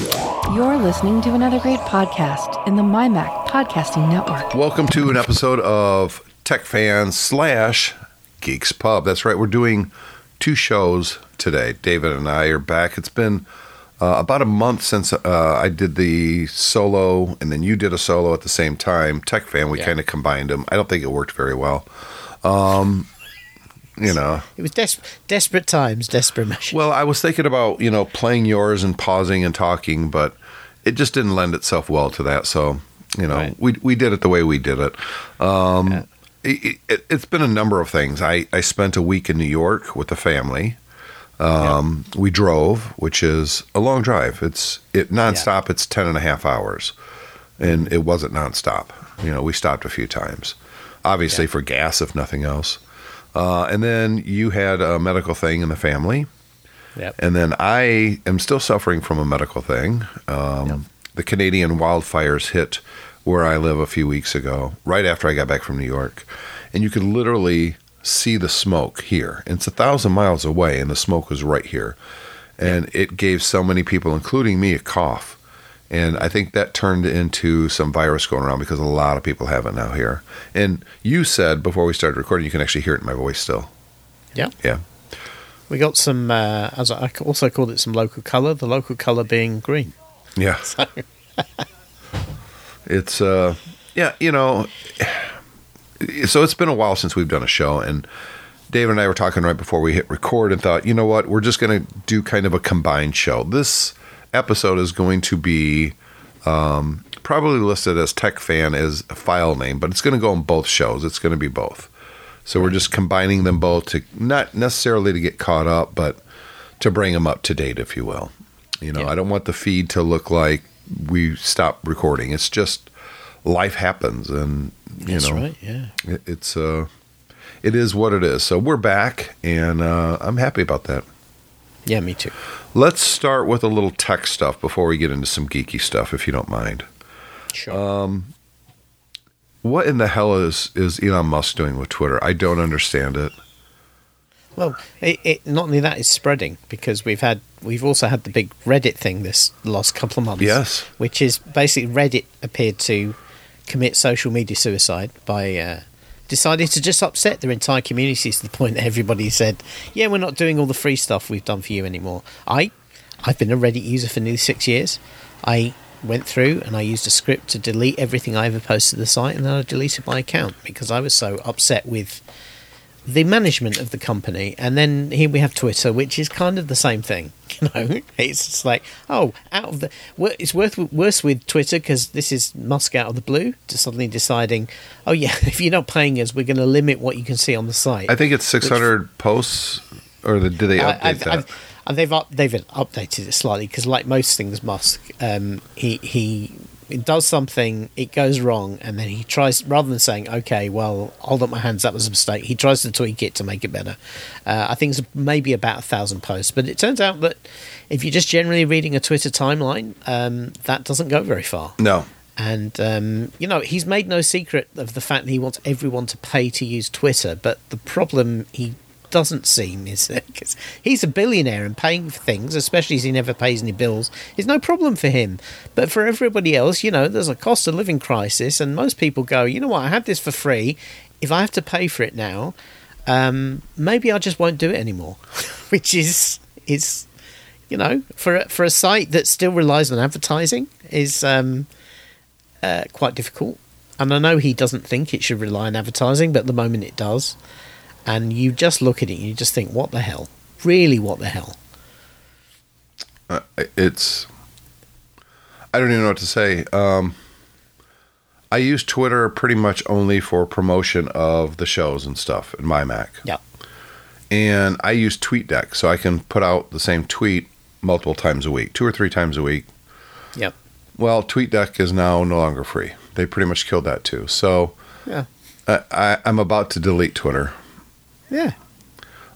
You're listening to another great podcast in the MyMac Podcasting Network. Welcome to an episode of TechFan slash GeeksPub. That's right, we're doing two shows today. David and I are back. It's been uh, about a month since uh, I did the solo, and then you did a solo at the same time. TechFan, we Yeah. kind of combined them. I don't think it worked very well. Um, you know, It was des- desperate times, desperate measures. well, I was thinking about you know playing yours and pausing and talking, but it just didn't lend itself well to that. So you know, Right. we we did it the way we did it. Um, it, it, it's been a number of things. I I spent a week in New York with the family. Um, We drove, which is a long drive. It's it nonstop. It's ten and a half hours, and it wasn't nonstop. You know, we stopped a few times, obviously Yeah. for gas, if nothing else. Uh, and then you had a medical thing in the family. Yep. And then I am still suffering from a medical thing. Um, Yep. The Canadian wildfires hit where I live a few weeks ago, right after I got back from New York. And you could literally see the smoke here. And it's a thousand miles away, and the smoke was right here. And it gave so many people, including me, a cough. And I think that turned into some virus going around because a lot of people have it now here. And you said before we started recording, you can actually hear it in my voice still. Yeah. Yeah. We got some, uh, as I also called it, some local colour, the local colour being green. Yeah. So. it's uh yeah, you know, so it's been a while since we've done a show and David and I were talking right before we hit record and thought, you know what, we're just going to do kind of a combined show. This episode is going to be um, probably listed as TechFan as a file name, but it's going to go on both shows. It's going to be both. So we're just combining them both to not necessarily to get caught up, but to bring them up to date, if you will. You know, Yeah. I don't want the feed to look like we stopped recording. It's just life happens, and you That's know, right, yeah. it, it's uh, it is what it is. So we're back, and uh, I'm happy about that. Yeah, me too. Let's start with a little tech stuff before we get into some geeky stuff, if you don't mind. Sure. What in the hell is is Elon Musk doing with Twitter? I don't understand it. well, it, it, not only that, it's spreading because we've had, we've also had the big Reddit thing this last couple of months. Yes. Which is basically Reddit appeared to commit social media suicide by uh, deciding to just upset their entire community to the point that everybody said, "Yeah, we're not doing all the free stuff we've done for you anymore." I, I've been a Reddit user for nearly six years. I went through and I used a script to delete everything I ever posted to the site, and then I deleted my account because I was so upset with the management of the company. And then here we have Twitter, which is kind of the same thing. You know, it's just like, oh, out of the, it's worth worse with Twitter because this is Musk out of the blue to suddenly deciding, oh yeah, if you're not paying us, we're going to limit what you can see on the site. I think it's 600 posts, or the, did they update I've- that? I've- and they've up, they've updated it slightly because, like most things, Musk, um, he he it does something, it goes wrong, and then he tries rather than saying, "Okay, well, hold up my hands, that was a mistake." He tries to tweak it to make it better. Uh, I think it's maybe about a thousand posts, but it turns out that if you're just generally reading a Twitter timeline, um, that doesn't go very far. no. And um, you know, he's made no secret of the fact that he wants everyone to pay to use Twitter. But the problem he doesn't seem is that 'cause he's a billionaire and paying for things, especially as he never pays any bills, is no problem for him. But for everybody else, you know, there's a cost of living crisis, and most people go, you know what, I had this for free. If I have to pay for it now, um, maybe I just won't do it anymore. Which is is you know for a, for a site that still relies on advertising is um, uh, quite difficult. And I know he doesn't think it should rely on advertising, but at the moment it does. And you just look at it and you just think, what the hell? Really, what the hell? Uh, it's I don't even know what to say. Um, I use Twitter pretty much only for promotion of the shows and stuff in MyMac, Yeah. and I use TweetDeck so I can put out the same tweet multiple times a week, two or three times a week. Yep. Well, TweetDeck is now no longer free. They pretty much killed that too. So Yeah. I, I, I'm about to delete Twitter. Yeah.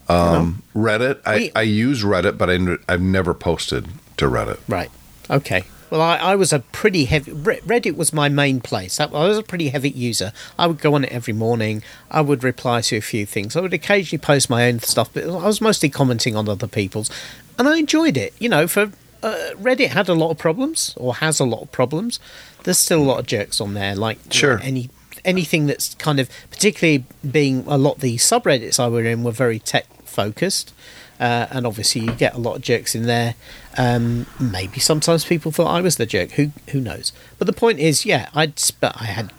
Um, Reddit, I, We- I use Reddit, but I, n- I've never posted to Reddit. Right. Okay. Well, I, I was a pretty heavy. Reddit was my main place. I, I was a pretty heavy user. I would go on it every morning. I would reply to a few things. I would occasionally post my own stuff, but I was mostly commenting on other people's, and I enjoyed it. You know, for uh, Reddit had a lot of problems, or has a lot of problems. There's still a lot of jerks on there, like Sure. like any anything that's kind of particularly being a lot the subreddits I were in were very tech focused. Uh, and obviously, you get a lot of jerks in there. Um, maybe sometimes people thought I was the jerk. Who who knows? But the point is, yeah, I'd sp- I had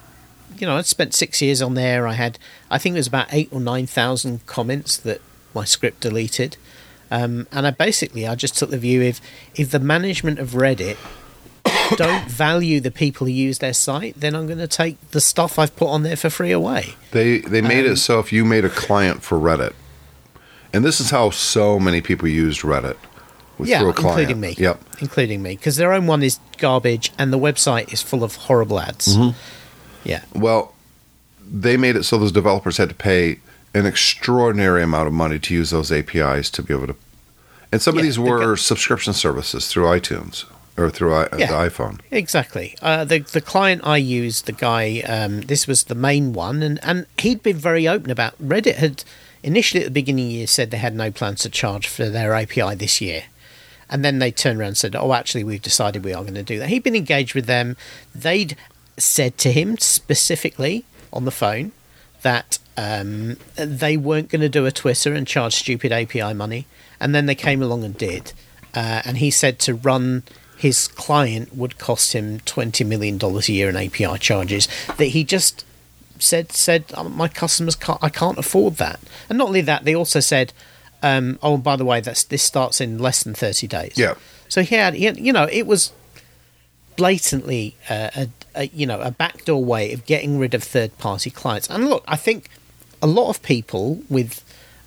you know, I'd spent six years on there. I had, I think it was about eight or nine thousand comments that my script deleted, um, and I basically I just took the view if if the management of Reddit don't value the people who use their site, then I'm going to take the stuff I've put on there for free away. They they made Um, it so if you made a client for Reddit, and this is how so many people used Reddit. with- yeah, through a client. including me. Yep. including me, because their own one is garbage, and the website is full of horrible ads. Mm-hmm. Yeah, Well, they made it so those developers had to pay an extraordinary amount of money to use those APIs to be able to. And some of these were subscription services through iTunes or through I, Yeah. the iPhone. Exactly. Uh, the the client I used, the guy, um, this was the main one, and, and he'd been very open about. Reddit had initially at the beginning of the year said they had no plans to charge for their API this year, and then they turned around and said, "Oh, actually, we've decided we are going to do that." He'd been engaged with them. They'd said to him specifically on the phone that um, they weren't going to do a Twitter and charge stupid API money, and then they came along and did. Uh, and he said to run his client would cost him twenty million dollars a year in API charges. That he just said said "Oh, my customers can't I can't afford that. And not only that, they also said, um, oh, by the way, that's this starts in less than thirty days. Yeah. So he had, he had you know, it was blatantly uh, a, a you know a backdoor way of getting rid of third party clients. And look, I think a lot of people with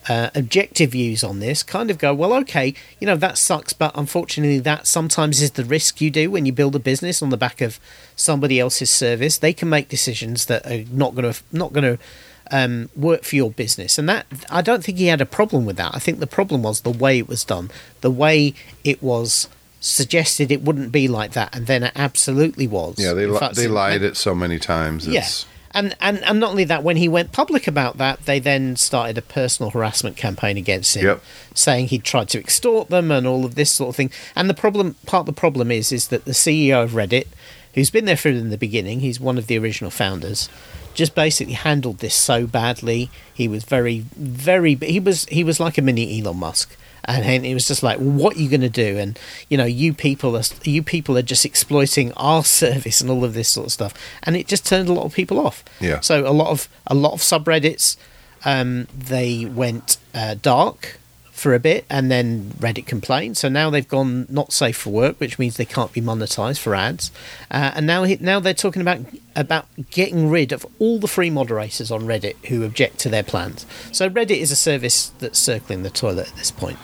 uh, objective views on this kind of go, well, okay, you know that sucks, but unfortunately, that sometimes is the risk you do when you build a business on the back of somebody else's service. They can make decisions that are not going to not going to um, work for your business, and that I don't think he had a problem with that. I think the problem was the way it was done, the way it was suggested it wouldn't be like that, and then it absolutely was. Yeah, they li- fact, they lied it so many times. yeah. And, and and not only that, when he went public about that, they then started a personal harassment campaign against him, Yep. saying he'd tried to extort them and all of this sort of thing. And the problem, part of the problem is, is that the CEO of Reddit, who's been there from the beginning, he's one of the original founders, just basically handled this so badly. He was very, very. He was he was like a mini Elon Musk. And, it was just like, what are you going to do? And you know, you people are you people are just exploiting our service and all of this sort of stuff. And it just turned a lot of people off. Yeah. So a lot of a lot of subreddits, um, they went uh, dark for a bit, and then Reddit complained. So now they've gone not safe for work, which means they can't be monetized for ads. Uh, and now now they're talking about about getting rid of all the free moderators on Reddit who object to their plans. So Reddit is a service that's circling the toilet at this point.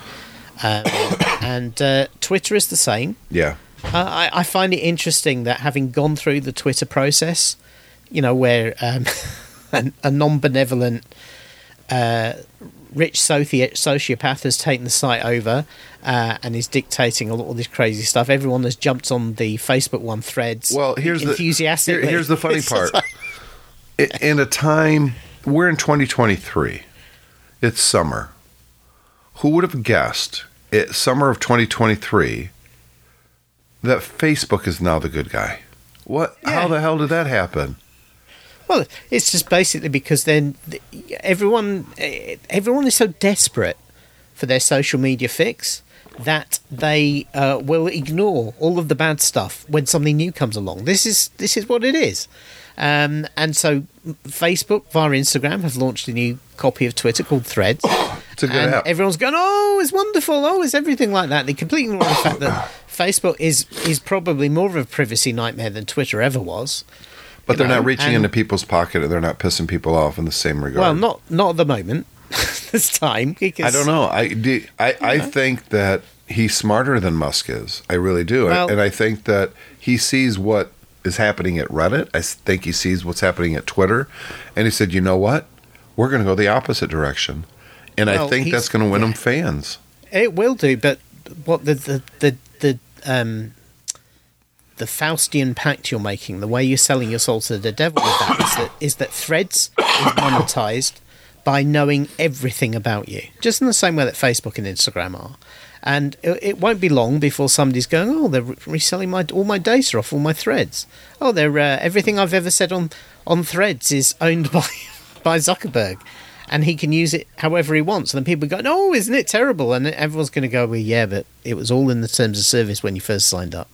Um, and uh, Twitter is the same. yeah. Uh, I, I find it interesting that having gone through the Twitter process, you know, where um, a, a non-benevolent, uh, rich soci- sociopath has taken the site over uh, and is dictating a lot of this crazy stuff. Everyone has jumped on the Facebook one threads. Well, here's the enthusiastically. here- here's the funny part. In a time we're in 2023, it's summer. Who would have guessed it summer of 2023 that Facebook is now the good guy? What? How the hell did that happen? Well, it's just basically because then everyone eh, everyone is so desperate for their social media fix that they uh, will ignore all of the bad stuff when something new comes along. This is this is what it is. Um, and so Facebook via Instagram have launched a new copy of Twitter called Threads. It's a good and app. everyone's going, "Oh, it's wonderful! Oh, it's everything like that." They completely ignore the fact that Facebook is is probably more of a privacy nightmare than Twitter ever was. But they're know, not reaching into people's pocket and they're not pissing people off in the same regard. Well, not not at the moment. this time because I don't know. I, do, I, I think that he's smarter than Musk is. I really do. Well- and I think that he sees what is happening at Reddit. I think he sees what's happening at Twitter. And he said, you know what? We're going to go the opposite direction. And I think that's going to win him fans. It will do, but what the the the, the um the Faustian pact you're making, the way you're selling your soul to the devil with that is that is that Threads is monetized by knowing everything about you, just in the same way that Facebook and Instagram are. And it, it won't be long before somebody's going, oh, they're reselling my all my data off all my threads. Oh, they're uh, everything I've ever said on on threads is owned by by Zuckerberg, and he can use it however he wants. And then people go, oh, isn't it terrible? And everyone's going to go, well, yeah, but it was all in the terms of service when you first signed up.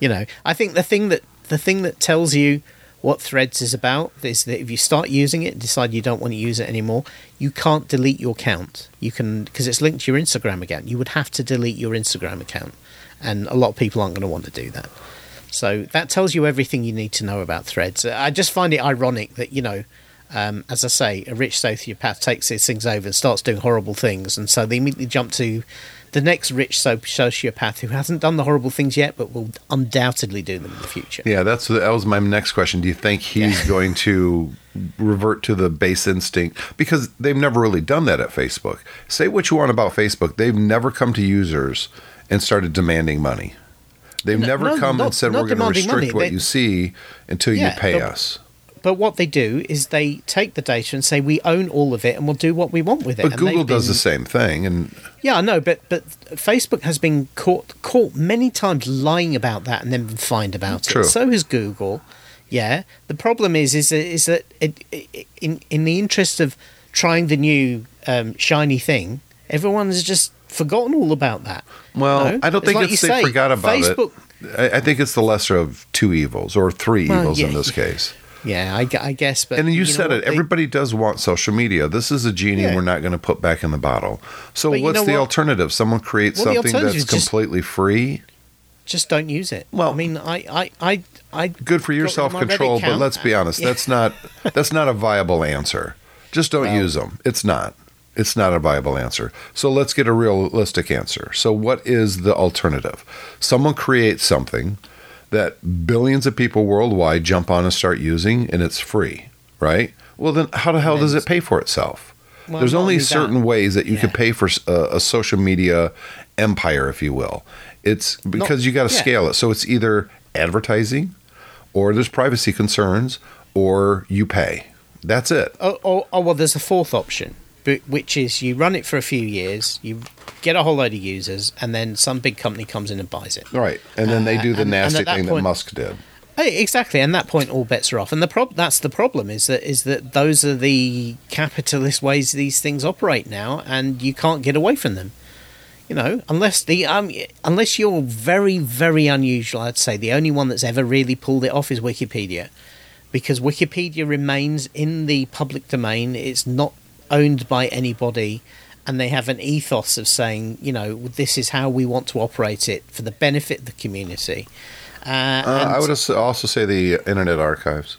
You know, I think the thing that the thing that tells you what Threads is about is that if you start using it, decide you don't want to use it anymore, you can't delete your account. You can because it's linked to your Instagram account. You would have to delete your Instagram account, and a lot of people aren't going to want to do that. So that tells you everything you need to know about Threads. I just find it ironic that you know. Um, as I say, a rich sociopath takes these things over and starts doing horrible things, and so they immediately jump to the next rich sociopath who hasn't done the horrible things yet, but will undoubtedly do them in the future. Yeah, that's that was my next question. Do you think he's yeah. going to revert to the base instinct because they've never really done that at Facebook? Say what you want about Facebook, they've never come to users and started demanding money. They've no, never no, come not, and said we're going to restrict money. what they, you see until yeah, you pay us but what they do is they take the data and say we own all of it and we'll do what we want with it. But and Google does the same thing, and yeah, I know, but but Facebook has been caught caught many times lying about that and then been fined about True. it. So has Google. Yeah, the problem is is that, is that it, it, in in the interest of trying the new um, shiny thing, everyone has just forgotten all about that. Well? I don't think it's, like it's they say, forgot about Facebook, it. I, I, think it's the lesser of two evils or three well, evils yeah, in this case. Yeah, I, I guess. But and you, you said it. They, Everybody does want social media. This is a genie yeah. we're not going to put back in the bottle. So but what's the what? alternative? Someone creates well, something that's completely just, free. Just don't use it. Well, I mean, I, I, I, I good for your self control, but let's be honest. Yeah. That's not that's not a viable answer. Just don't well, use them. It's not. It's not a viable answer. So let's get a realistic answer. So what is the alternative? Someone creates something that billions of people worldwide jump on and start using, and it's free, right? Well, then how the hell does it pay for itself? Well, There's only certain that. ways that you yeah. can pay for a, uh, a, social media empire, if you will. It's because you got to yeah. scale it. So it's either advertising, or there's privacy concerns, or you pay. That's it. Oh, oh, oh well, there's a fourth option, which is you run it for a few years, you get a whole load of users, and then some big company comes in and buys it. Right, and then they do the uh, and, nasty and that thing point, that Musk did. Exactly, and that point, all bets are off. And the prob- that's the problem is that is that those are the capitalist ways these things operate now, and you can't get away from them. You know, unless the um, unless you're very very unusual, I'd say the only one that's ever really pulled it off is Wikipedia, because Wikipedia remains in the public domain. It's not owned by anybody and they have an ethos of saying, you know, this is how we want to operate it for the benefit of the community. Uh, uh, I would also say the Internet Archives.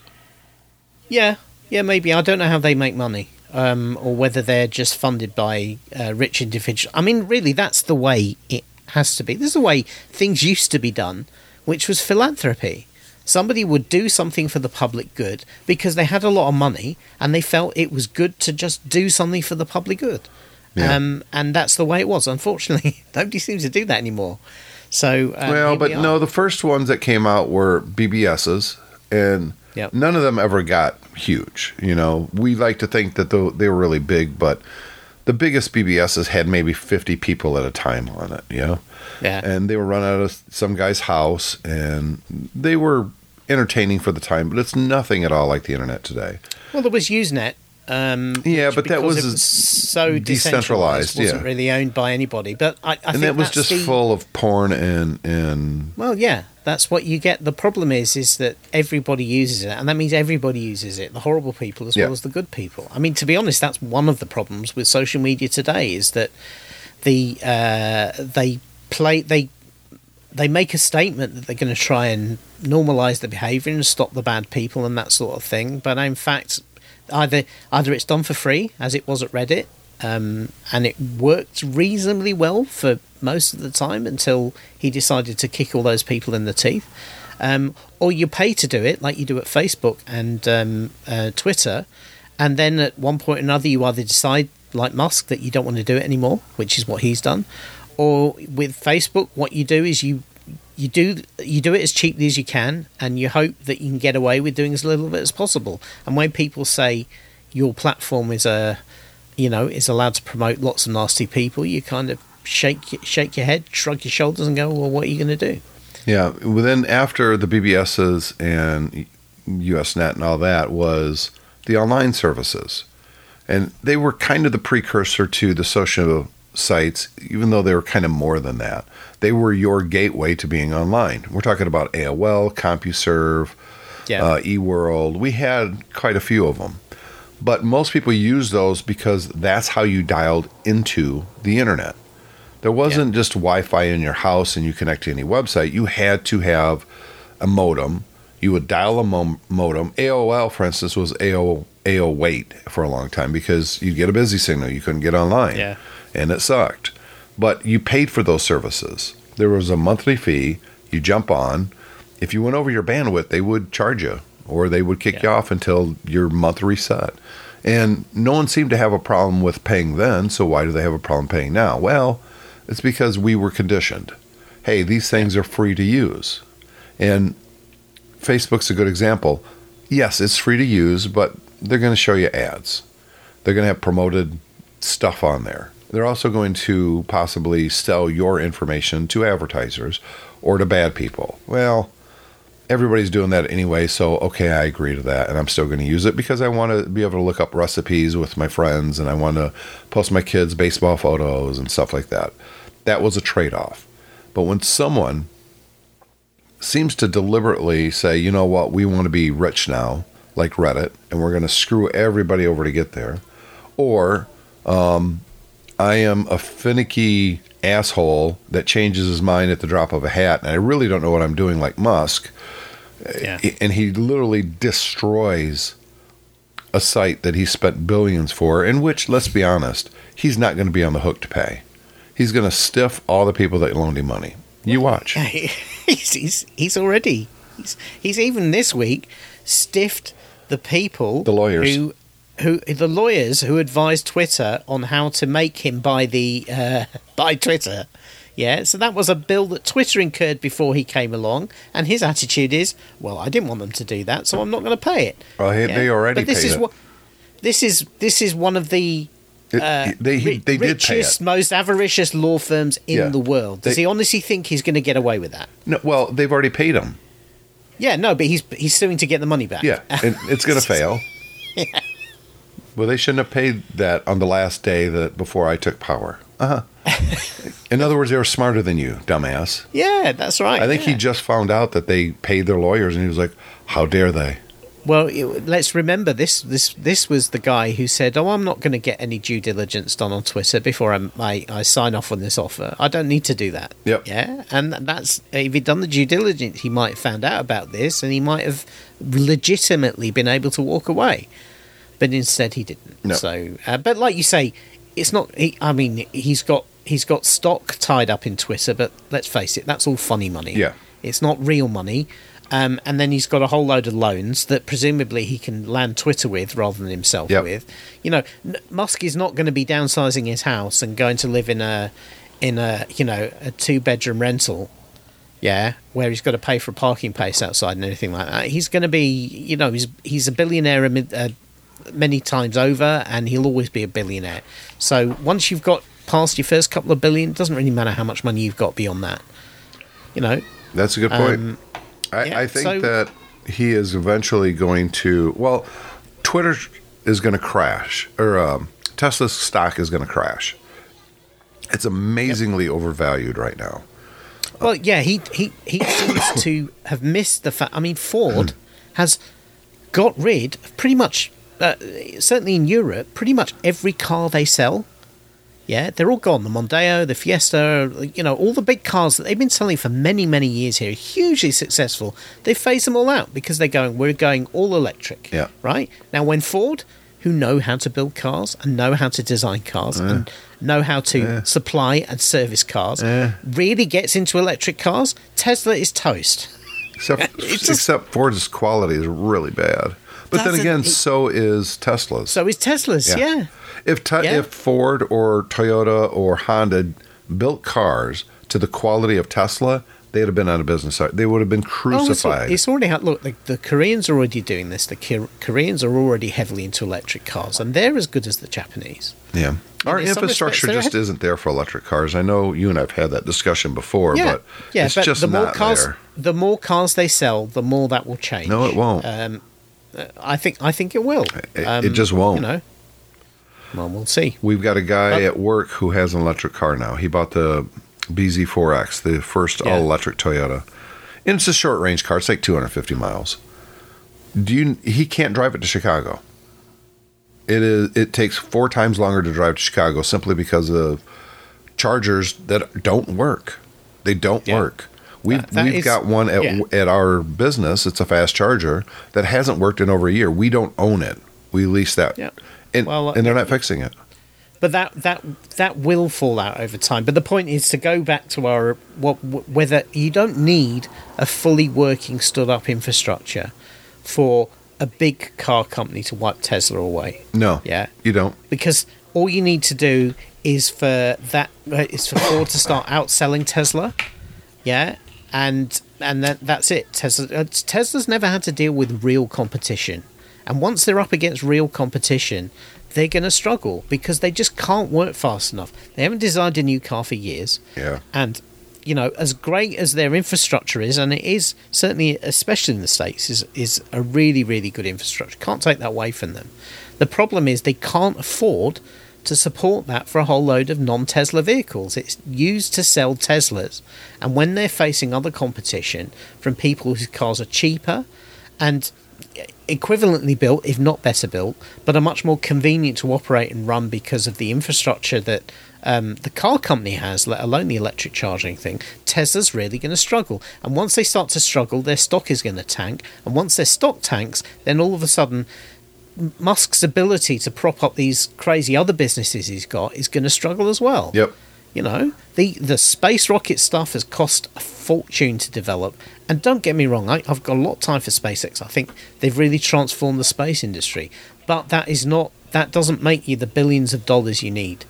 Yeah, yeah, maybe. I don't know how they make money, um, or whether they're just funded by uh, rich individuals. I mean, really, that's the way it has to be. This is the way things used to be done, which was philanthropy. Somebody would do something for the public good because they had a lot of money and they felt it was good to just do something for the public good. Yeah. Um, and that's the way it was. Unfortunately, nobody seems to do that anymore. So uh, well, but we no, the first ones that came out were BBSs, and yep. none of them ever got huge. You know, we like to think that they were really big, but the biggest BBSs had maybe fifty people at a time on it. You know, yeah, and they were run out of some guy's house, and they were entertaining for the time, but it's nothing at all like the internet today. Well, there was Usenet, um, yeah, but that was, was so decentralized. It wasn't yeah. really owned by anybody. But I, I and that was just the, full of porn and and. Well, yeah, that's what you get. The problem is, is that everybody uses it, and that means everybody uses it. The horrible people as yeah. well as the good people. I mean, to be honest, that's one of the problems with social media today is that the uh, they play they they make a statement that they're going to try and normalize the behavior and stop the bad people and that sort of thing, but in fact either either it's done for free as it was at Reddit, um, and it worked reasonably well for most of the time until he decided to kick all those people in the teeth. Um, or you pay to do it, like you do at Facebook and um, uh, Twitter, and then at one point or another, you either decide, like Musk, that you don't want to do it anymore, which is what he's done, or with Facebook, what you do is you you do you do it as cheaply as you can, and you hope that you can get away with doing as little bit as possible. And when people say your platform is a, you know, is allowed to promote lots of nasty people, you kind of shake shake your head, shrug your shoulders, and go, "Well, what are you going to do?" Yeah. Well, then after the BBSs and Usenet and all that was the online services. And they were kind of the precursor to the social sites, even though they were kind of more than that. They were your gateway to being online. We're talking about AOL, CompuServe, Yeah. uh, eWorld. We had quite a few of them. But most people use those because that's how you dialed into the internet. There wasn't just Wi Fi in your house and you connect to any website. You had to have a modem. You would dial a mo- modem. AOL, for instance, was AOL AO wait for a long time because you'd get a busy signal. You couldn't get online. Yeah. And it sucked. But you paid for those services. There was a monthly fee. You jump on. If you went over your bandwidth, they would charge you or they would kick you off until your month reset. And no one seemed to have a problem with paying then, so why do they have a problem paying now? Well, it's because we were conditioned. Hey, these things are free to use. And Facebook's a good example. Yes, it's free to use, but they're going to show you ads. They're going to have promoted stuff on there. They're also going to possibly sell your information to advertisers or to bad people. Well, everybody's doing that anyway, so okay, I agree to that, and I'm still going to use it because I want to be able to look up recipes with my friends, and I want to post my kids' baseball photos and stuff like that. That was a trade off. But when someone seems to deliberately say, you know what, we want to be rich now, like Reddit, and we're going to screw everybody over to get there, or um, I am a finicky asshole that changes his mind at the drop of a hat, and I really don't know what I'm doing, like Musk Yeah. and he literally destroys a site that he spent billions for, in which, let's be honest, he's not going to be on the hook to pay. He's going to stiff all the people that loaned him money. You watch. he's, he's he's already he's he's even this week stiffed the people The lawyers. who who the lawyers who advised Twitter on how to make him buy the uh, buy Twitter. Yeah, so that was a bill that Twitter incurred before he came along, and his attitude is, "Well, I didn't want them to do that, so I'm not going to pay it." Well, he- they already But this paid is it. what this is. This is one of the It- uh, they he, they richest, it. most avaricious law firms in Yeah. the world. Does They- he honestly think he's going to get away with that? No, well, they've already paid him. Yeah, no, but he's he's suing to get the money back. Yeah, and it's going to fail. Well, they shouldn't have paid that on the last day that before I took power. Uh huh. In other words, they were smarter than you, dumbass. yeah, that's right. I think he just found out that they paid their lawyers, and he was like, "How dare they?" Well, it- let's remember this. This this was the guy who said, "Oh, I'm not going to get any due diligence done on Twitter before I, I I sign off on this offer. I don't need to do that." Yep. Yeah, and that's if he'd done the due diligence, he might have found out about this, and he might have legitimately been able to walk away. But instead, he didn't. No. So, uh, but like you say, it's not. He, I mean, he's got he's got stock tied up in Twitter, but let's face it, that's all funny money. Yeah. It's not real money. Um, and then he's got a whole load of loans that presumably he can land Twitter with rather than himself Yep. with. You know, N- Musk is not going to be downsizing his house and going to live in a in a you know a two bedroom rental. Yeah, where he's got to pay for a parking place outside and anything like that. He's going to be, you know, he's he's a billionaire a uh, many times over, and he'll always be a billionaire. So once you've got past your first couple of billion, it doesn't really matter how much money you've got beyond that. You know, That's a good point. Um, I, yeah, I think so- that he is eventually going to. Well, Twitter is going to crash, or um, Tesla's stock is going to crash. It's amazingly overvalued right now. Well, yeah, he he he seems to have missed the fact. I mean, Ford has got rid of pretty much, uh, certainly in Europe, pretty much every car they sell. Yeah, they're all gone. The Mondeo, the Fiesta, you know, all the big cars that they've been selling for many, many years here, hugely successful. They phase them all out because they're going, we're going all electric. Yeah. Right? Now, when Ford, who know how to build cars and know how to design cars and know how to supply and service cars, really gets into electric cars, Tesla is toast. Except, just- except Ford's quality is really bad. But then again, so is Tesla's. So is Tesla's, Yeah. yeah. If te- Yeah. if Ford or Toyota or Honda built cars to the quality of Tesla, they'd have been out of business. They would have been Oh, it's, crucified. it's already had. Look, the, the Koreans are already doing this. The Kor- Koreans are already heavily into electric cars, and they're as good as the Japanese. yeah, our in infrastructure respects, just isn't there for electric cars. I know you and I've had that discussion before, yeah, but yeah. it's but just the more not cars, there. the more cars they sell, the more that will change. No, it won't. Um, I think. I think it will. It- Um, it just won't. You know. Well, we'll see. We've got a guy But- at work who has an electric car now. He bought the BZ4X, the first Yeah. all electric Toyota. And it's a short range car. It's like 250 miles. Do you he can't drive it to Chicago. It is it takes four times longer to drive to Chicago simply because of chargers that don't work. They don't Yeah. work. We've That- that we've is- got one at yeah. at our business. It's a fast charger that hasn't worked in over a year. We don't own it. We lease that. Yeah. And, Well, uh, and they're not fixing it. But that that that will fall out over time. But the point is to go back to our what whether you don't need a fully working stood up infrastructure for a big car company to wipe Tesla away. No. Yeah. You don't. Because all you need to do is for that uh, for Ford to start outselling Tesla. Yeah. And and that that's it. Tesla uh, Tesla's never had to deal with real competition. And once they're up against real competition, they're going to struggle because they just can't work fast enough. They haven't designed a new car for years. Yeah. And you know, as great as their infrastructure is, and it is certainly, especially in the states, is is a really really good infrastructure. Can't take that away from them. The problem is they can't afford to support that for a whole load of non-Tesla vehicles. It's used to sell Teslas, and when they're facing other competition from people whose cars are cheaper and equivalently built, if not better built, but are much more convenient to operate and run because of the infrastructure that um, the car company has, let alone the electric charging thing. Tesla's really going to struggle, and once they start to struggle, their stock is going to tank, and once their stock tanks, then all of a sudden. Musk's ability to prop up these crazy other businesses he's got is going to struggle as well. Yep. You know, the the space rocket stuff has cost a fortune to develop. And don't get me wrong, I, I've got a lot of time for SpaceX. I think they've really transformed the space industry. But that is not that doesn't make you the billions of dollars you need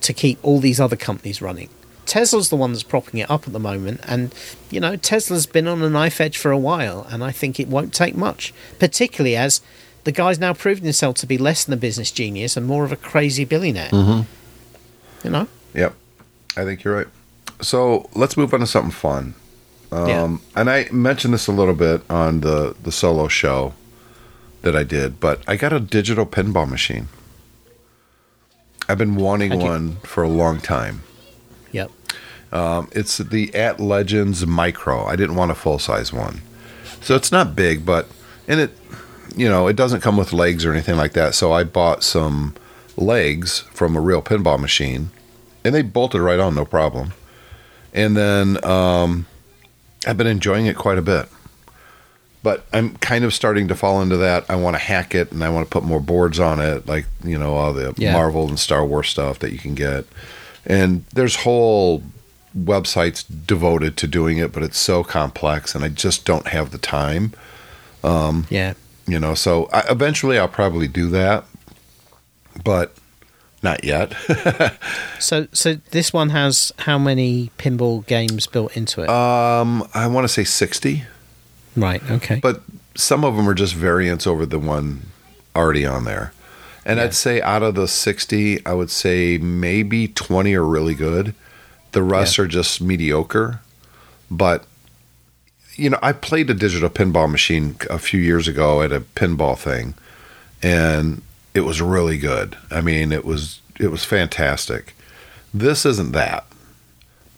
to keep all these other companies running. Tesla's the one that's propping it up at the moment, and you know Tesla's been on a knife edge for a while, and I think it won't take much, particularly as the guy's now proven himself to be less than a business genius and more of a crazy billionaire. You know, Yep. I think you're right. So let's move on to something fun. Um, Yeah. And I mentioned this a little bit on the, the solo show that I did, but I got a digital pinball machine. I've been wanting you- one for a long time. yep. Um, it's the At Legends Micro. I didn't want a full size one, so it's not big, but and it, you know, it doesn't come with legs or anything like that. So I bought some legs from a real pinball machine, and they bolted right on, no problem. And then um, I've been enjoying it quite a bit. But I'm kind of starting to fall into that. I want to hack it and I want to put more boards on it, like you know all the Yeah. Marvel and Star Wars stuff that you can get. And there's whole websites devoted to doing it, but it's so complex, and I just don't have the time. Yeah. You know, so I, eventually I'll probably do that, but not yet. So, so this one has how many pinball games built into it? um, I want to say sixty, right. Okay. but some of them are just variants over the one already on there. And Yeah. I'd say out of the 60, I would say maybe 20 are really good. The rest Yeah. are just mediocre. But, you know, I played a digital pinball machine a few years ago at a pinball thing, and it was really good. I mean, it was it was fantastic. This isn't that,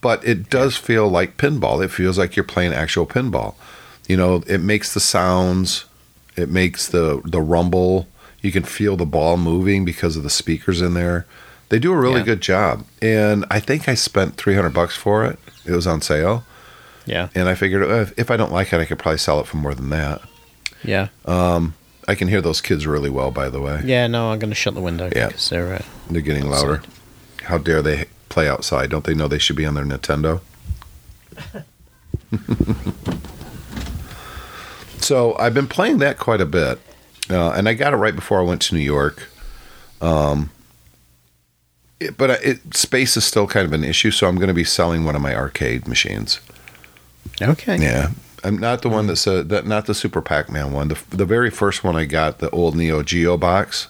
but it does feel like pinball. It feels like you're playing actual pinball. You know, it makes the sounds, it makes the the rumble. You can feel the ball moving because of the speakers in there. They do a really Yeah. good job, and I think I spent three hundred bucks for it. It was on sale, yeah. and I figured uh, if, I don't like it, I could probably sell it for more than that. Yeah. I can hear those kids really well, by the way. Yeah. No, I'm going to shut the window Yeah. because they're. Uh, They're getting louder. How dare they play outside? Don't they know they should be on their Nintendo? so I've been playing that quite a bit, uh, and I got it right before I went to New York. Um, it- but it, space is still kind of an issue, so I'm going to be selling one of my arcade machines. Okay. Yeah, I'm not the one that said that. Not the Super Pac-Man one. The the very first one I got, the old Neo Geo box,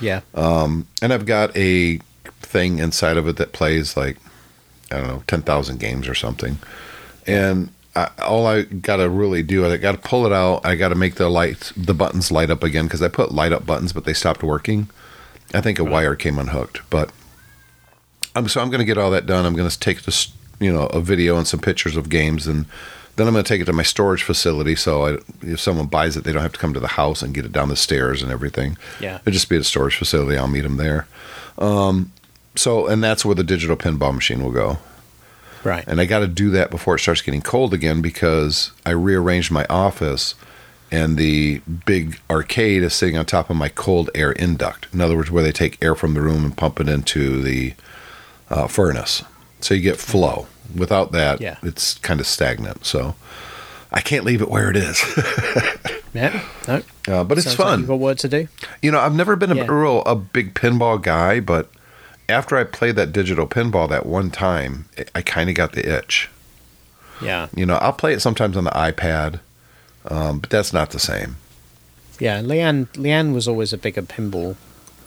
Yeah. Um, and I've got a thing inside of it that plays like I don't know ten thousand games or something, and. I, all I gotta really do is I gotta pull it out. I gotta make the lights, the buttons light up again because I put light up buttons, but they stopped working. I think a wire came unhooked, but I'm so I'm gonna get all that done. I'm gonna take this, you know, a video and some pictures of games, and then I'm gonna take it to my storage facility. So I, if someone buys it, they don't have to come to the house and get it down the stairs and everything. Yeah. it'll just be at a storage facility. I'll meet them there. Um, so and that's where the digital pinball machine will go. Right. And I got to do that before it starts getting cold again because I rearranged my office and the big arcade is sitting on top of my cold air induct. In other words, where they take air from the room and pump it into the uh, furnace. So you get flow. Without that, Yeah. it's kind of stagnant. So I can't leave it where it is. yeah. No. uh, but it's Sounds like fun. you've got work to do. You know, I've never been a Yeah. real a big pinball guy, but after I played that digital pinball that one time, I kind of got the itch. Yeah. You know, I'll play it sometimes on the iPad, um, but that's not the same. Yeah. Leanne. Leanne was always a bigger pinball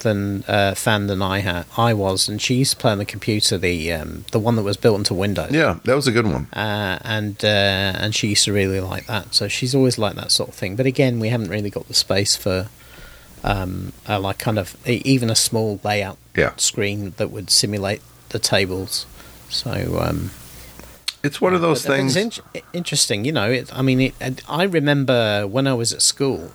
than uh, fan than I had. I was, and she used to play on the computer, the um, the one that was built into Windows. Yeah, that was a good one. uh, and uh, and she used to really like that. So she's always liked that sort of thing. But again, we haven't really got the space for um, uh, like kind of even a small layout Yeah. screen that would simulate the tables. So um, It's one of those but- but things. It's in- interesting, you know. It, I mean, it, I remember when I was at school,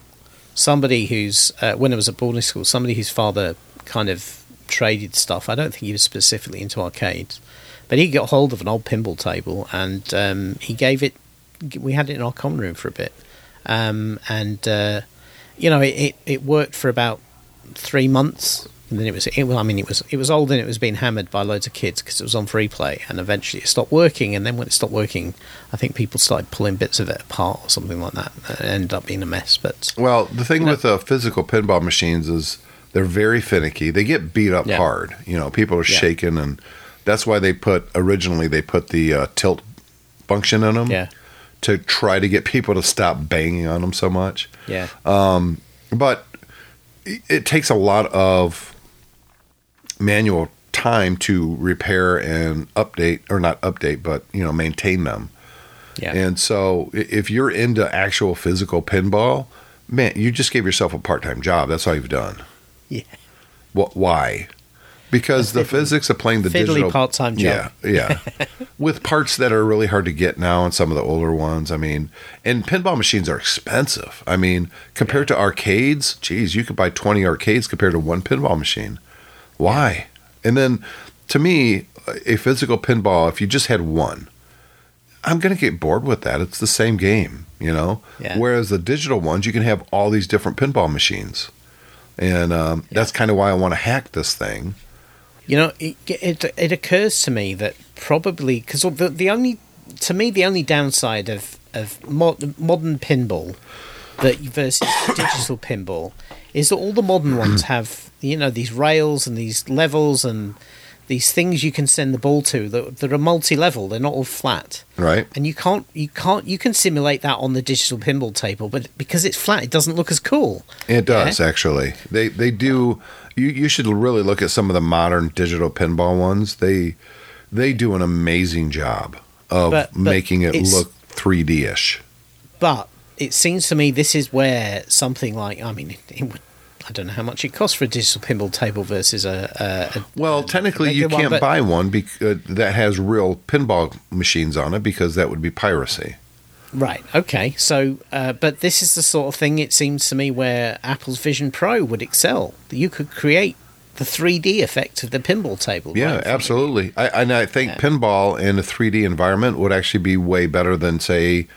somebody who's uh, when I was at boarding school, somebody whose father kind of traded stuff. I don't think he was specifically into arcades, but he got hold of an old pinball table and um, he gave it. We had it in our common room for a bit, um, and uh, you know, it, it, it worked for about three months. And then it was, it, well, I mean, it was it was old and it was being hammered by loads of kids because it was on free play. And eventually, it stopped working. And then when it stopped working, I think people started pulling bits of it apart or something like that. And it ended up being a mess. But Well, the thing You know- with uh, physical pinball machines is they're very finicky. They get beat up Yeah. hard. You know, people are Yeah. shaking, and that's why they put originally they put the uh, tilt function in them yeah, to try to get people to stop banging on them so much. yeah, Um, but it it takes a lot of manual time to repair and update or not update but you know maintain them. Yeah, and so if you're into actual physical pinball man you just gave yourself a part-time job. That's all you've done. Yeah. Wh- why? Because the physics of playing the fiddly digital part-time job. yeah. Yeah with parts that are really hard to get now and some of the older ones i mean and pinball machines are expensive. I mean compared to arcades geez you could buy 20 arcades compared to one pinball machine why? And then to me a physical pinball if you just had one i'm going to get bored with that. It's the same game you know? Yeah. whereas the digital ones you can have all these different pinball machines. And um, that's kind of why i want to hack this thing. You know, it it, it occurs to me that probably because the the only to me the only downside of of mod, modern pinball that versus digital pinball is that all the modern ones have you know these rails and these levels and these things you can send the ball to that, that are multi-level. They're not all flat. right And you can't, you can't, you can simulate that on the digital pinball table, but because it's flat, it doesn't look as cool. It does actually. They they do. You you should really look at some of the modern digital pinball ones. They they do an amazing job of But- but making it look 3D ish. But it seems to me this is where something like I mean, it, it would, I don't know how much it costs for a digital pinball table versus a. a, a Well, a technically, you can't but- buy one uh, that has real pinball machines on it because that would be piracy. Right. Okay. So, uh, but this is the sort of thing it seems to me where Apple's Vision Pro would excel. You could create the 3D effect of the pinball table. Yeah, right? absolutely. I, and I think Yeah. pinball in a 3D environment would actually be way better than, say,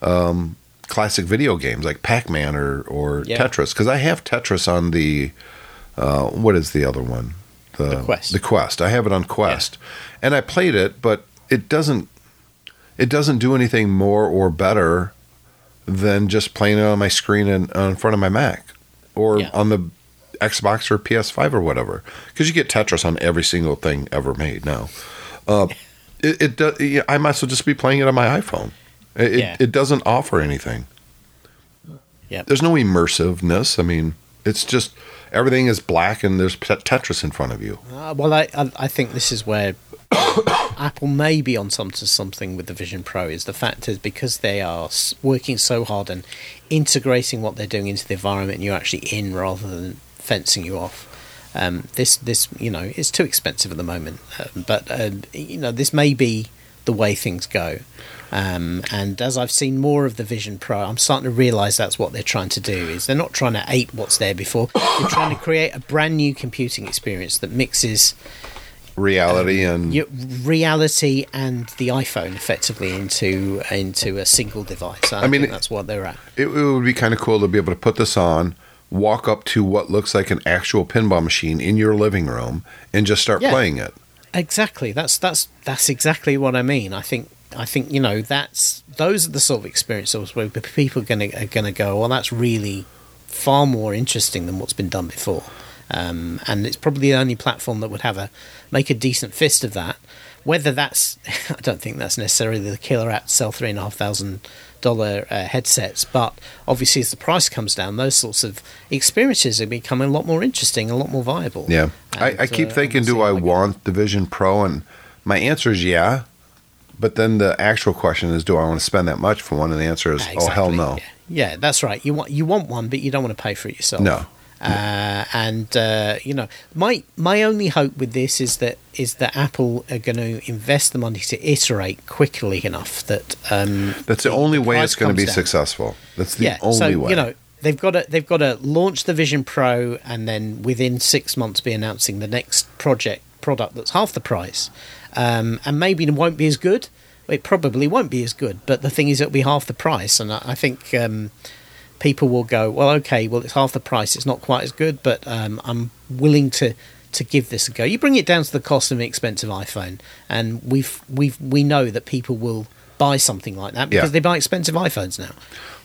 um, classic video games like Pac Man or, or Yeah. Tetris. Because I have Tetris on the, uh, what is the other one? The Quest. The Quest. I have it on Quest. And I played it, but it doesn't. It doesn't do anything more or better than just playing it on my screen in, in front of my Mac or Yeah. on the Xbox or PS5 or whatever. Because you get Tetris on every single thing ever made now. Uh, it, it does. yeah, I might as well just be playing it on my iPhone. It, Yeah. it, doesn't offer anything. Yeah. There's no immersiveness. I mean, it's just everything is black and there's Tetris in front of you. Uh, well, I, I I think this is where Apple may be on some to something with the Vision Pro. Is the fact is because they are working so hard and integrating what they're doing into the environment you're actually in, rather than fencing you off. Um, this this you know is too expensive at the moment, um, but uh, you know this may be the way things go. Um, and as I've seen more of the Vision Pro, I'm starting to realise that's what they're trying to do. Is they're not trying to ape what's there before. They're trying to create a brand new computing experience that mixes Reality and your reality and the iPhone effectively into into a single device. I, I mean, think that's what they're at. it, it would be kind of cool to be able to put this on, walk up to what looks like an actual pinball machine in your living room, and just start Yeah. playing it. Exactly. That's that's that's exactly what I mean. I think I think you know that's those are the sort of experiences where people are going to are going to go. Well, that's really far more interesting than what's been done before. Um, and it's probably the only platform that would have a make a decent fist of that. Whether that's, I don't think that's necessarily the killer app to sell three and a half thousand dollar uh, headsets, but obviously as the price comes down, those sorts of experiences are becoming a lot more interesting, a lot more viable. Yeah. I, And, I keep uh, thinking, do I how it goes. want the Vision Pro? And my answer is yeah. But then the actual question is, do I want to spend that much for one? And the answer is, Yeah, oh hell no. Yeah. Yeah, that's right. You want you want one, but you don't want to pay for it yourself. No. Uh, and uh, you know, my my only hope with this is that is that Apple are going to invest the money to iterate quickly enough that um, That's the only way it's going to be down. successful. That's the yeah. only so way. you know they've got to they've got to launch the Vision Pro and then within six months be announcing the next project product that's half the price, um, and maybe it won't be as good. It probably won't be as good, but the thing is, it'll be half the price, and I, I think um, people will go, well, okay, well, it's half the price. It's not quite as good, but um, I'm willing to to give this a go. You bring it down to the cost of an expensive iPhone, and we've we've we know that people will buy something like that because Yeah. they buy expensive iPhones now.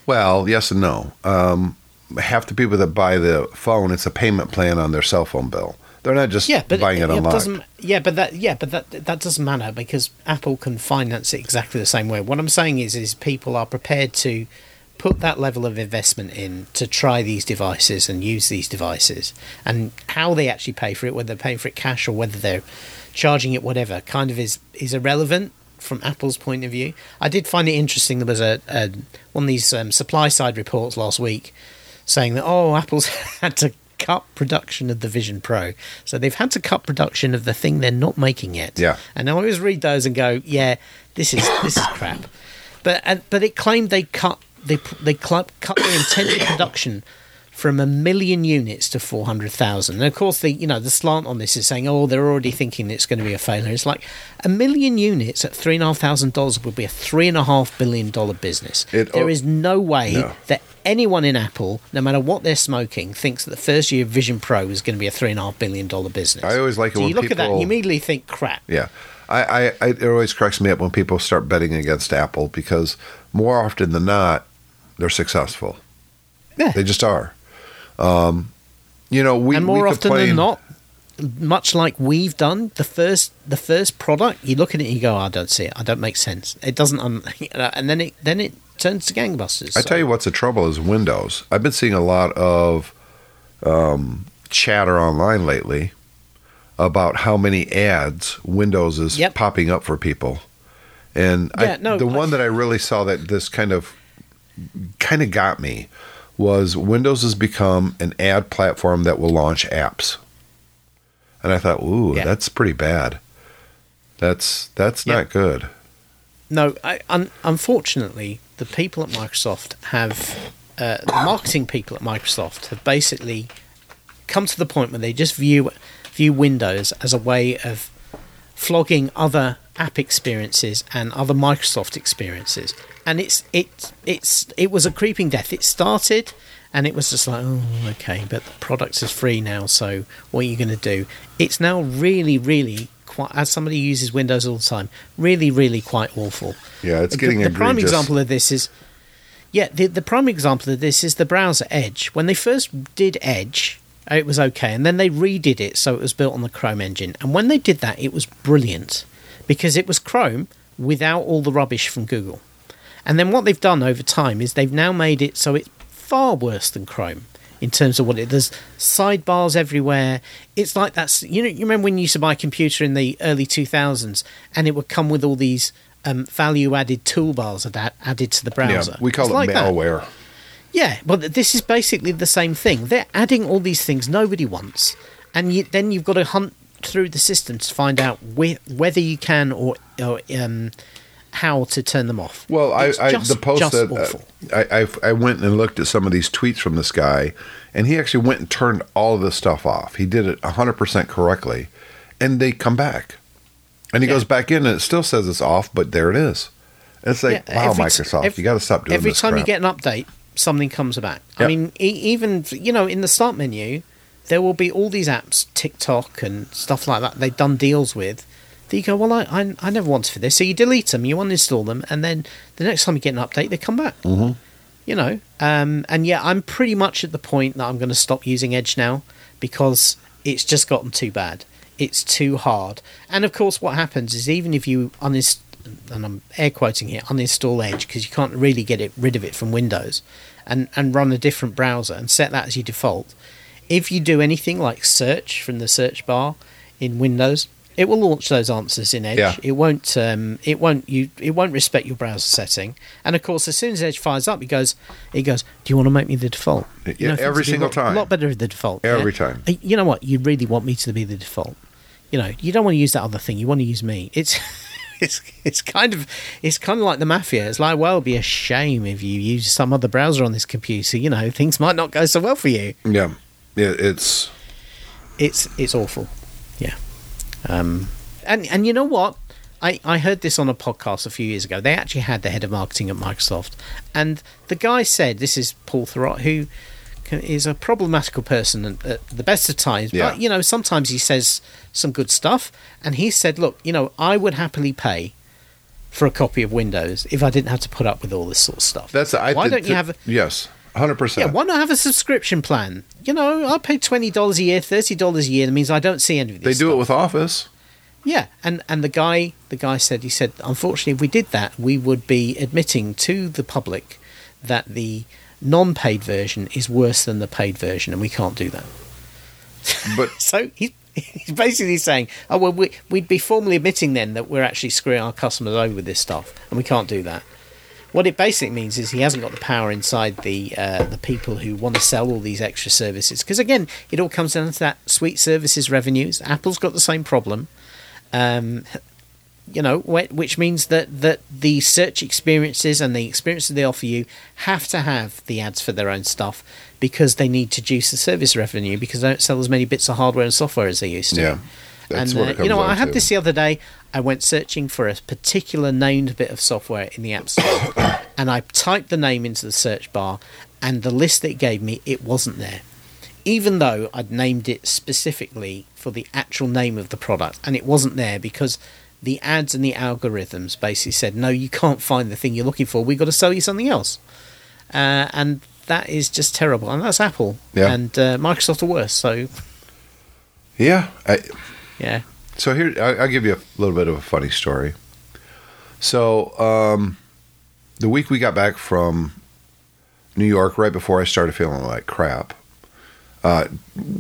Well, yes and no. Um, half the people that buy the phone, it's a payment plan on their cell phone bill. They're not just Yeah, but buying it yeah, online. doesn't yeah, but that yeah, but that that doesn't matter because Apple can finance it exactly the same way. What I'm saying is, is people are prepared to put that level of investment in to try these devices and use these devices, and how they actually pay for it, whether they're paying for it cash or whether they're charging it, whatever, kind of is is irrelevant from Apple's point of view. I did find it interesting. There was a, a one of these um, supply side reports last week saying that oh, Apple's had to cut production of the Vision Pro, so they've had to cut production of the thing they're not making yet. Yeah. and I always read those and go, yeah, this is this is crap. But uh, but it claimed they cut they they cut their intended production from a million units to 400,000. And of course, the you know the slant on this is saying, oh, they're already thinking it's going to be a failure. It's like a million units at three and a half thousand dollars would be a three and a half billion dollar business. It- there oh, is no way no. that anyone in Apple, no matter what they're smoking, thinks that the first year of Vision Pro is going to be a three and a half billion dollar business. I always like it so when you look at that and you immediately think, crap. Yeah. I, I, I, it always cracks me up when people start betting against Apple because more often than not, they're successful. Yeah. They just are. Um, you know, we and we more often complain- than not, much like we've done, the first the first product, you look at it and you go, I don't see it. I don't make sense. It doesn't. Um, and then it then it turns to gangbusters. I tell you what's the trouble is Windows. I've been seeing a lot of um, chatter online lately about how many ads Windows is Yep. popping up for people. And Yeah, I, no, the I- one that I really saw that this kind of kind of got me was Windows has become an ad platform that will launch apps. And I thought, ooh, Yeah. that's pretty bad. That's that's Yeah. not good. No, I, un, unfortunately, the people at Microsoft have uh, the marketing people at Microsoft have basically come to the point where they just view view Windows as a way of flogging other app experiences and other Microsoft experiences, and it's it it's it was a creeping death. It started. And it was just like, oh, okay, but the product is free now, so what are you going to do? It's now really, really quite, as somebody uses Windows all the time, really, really quite awful. Yeah, it's The- getting the, prime example of this is yeah the, the prime example of this is the browser edge when they first did edge it was okay and then they redid it so it was built on the chrome engine and when they did that it was brilliant because it was chrome without all the rubbish from google And then what they've done over time is they've now made it so it's far worse than Chrome in terms of what it does. Sidebars everywhere. It's like that's you know you remember when you used to buy a computer in the early two thousands and it would come with all these um, value added toolbars that added to the browser. Yeah, we call It's it like that. malware. Yeah, but this is basically the same thing. They're adding all these things nobody wants, and you, then you've got to hunt through the system to find out whe- whether you can or, or um, how to turn them off. Well, I, I just- the post that uh, I, I I went and looked at some of these tweets from this guy, and he actually went and turned all of this stuff off. He did it hundred percent correctly, and they come back, and he Yeah. goes back in, and it still says it's off, but there it is. It's like Yeah, wow, every t- Microsoft, every- you got to stop doing Every this Every time you get an update, something comes back. I mean, e- even you know, in the start menu, there will be all these apps, TikTok and stuff like that. They've done deals with. That you go, well, I, I, I never wanted for this, so you delete them, you uninstall them, and then the next time you get an update, they come back. Mm-hmm. You know, um, and yeah, I'm pretty much at the point that I'm going to stop using Edge now because it's just gotten too bad. It's too hard, and of course, what happens is even if you uninstall and I'm air quoting here, uninstall Edge because you can't really get it rid of it from Windows, and and run a different browser and set that as your default. If you do anything like search from the search bar in Windows, it will launch those answers in Edge. Yeah. It won't. Um, it won't. You. It won't respect your browser setting. And of course, as soon as Edge fires up, it goes. It goes. Do you want to make me the default? You Yeah, every would be a single lot- time. A lot better with the default. Every yeah? time. Uh, You know what? You really want me to be the default. You know, you don't want to use that other thing. You want to use me. It's. It's, it's kind of it's kind of like the mafia. It's like, well, it'd be a shame if you use some other browser on this computer. You know, things might not go so well for you yeah, yeah, it's it's it's awful. Yeah. Um, and and you know what? I, I heard this on a podcast a few years ago. They actually had the head of marketing at Microsoft, and the guy said, "This is Paul Thurrott, who is a problematical person at, at the best of times. Yeah. But you know, sometimes he says some good stuff. And he said, "Look, you know, I would happily pay." For a copy of Windows, if I didn't have to put up with all this sort of stuff, that's I why don't you have a, yes, hundred yeah, why not have a subscription plan? You know, I pay twenty dollars a year, thirty dollars a year. That means I don't see any of this. They do it with Office. yeah, and and the guy, the guy said, he said, unfortunately, if we did that, we would be admitting to the public that the non-paid version is worse than the paid version, and we can't do that. But So he's he's basically saying, oh well, we, we'd be formally admitting then that we're actually screwing our customers over with this stuff, and we can't do that. What it basically means is he hasn't got the power inside the uh, the people who want to sell all these extra services. Because again, it all comes down to that sweet services revenues. Apple's got the same problem. Um, you know, wh- which means that, that the search experiences and the experiences they offer you have to have the ads for their own stuff because they need to juice the service revenue because they don't sell as many bits of hardware and software as they used to. Yeah, that's and what uh, you know, I had this the other day. I went searching for a particular named bit of software in the App Store, and I typed the name into the search bar, and the list that it gave me, it wasn't there. Even though I'd named it specifically for the actual name of the product, and it wasn't there because the ads and the algorithms basically said, "No, you can't find the thing you're looking for. We've got to sell you something else," uh, and that is just terrible. And that's Apple, Yeah. and uh, Microsoft are worse. So, yeah. I, yeah, So here, I, I'll give you a little bit of a funny story. So um, the week we got back from New York, right before I started feeling like crap, uh,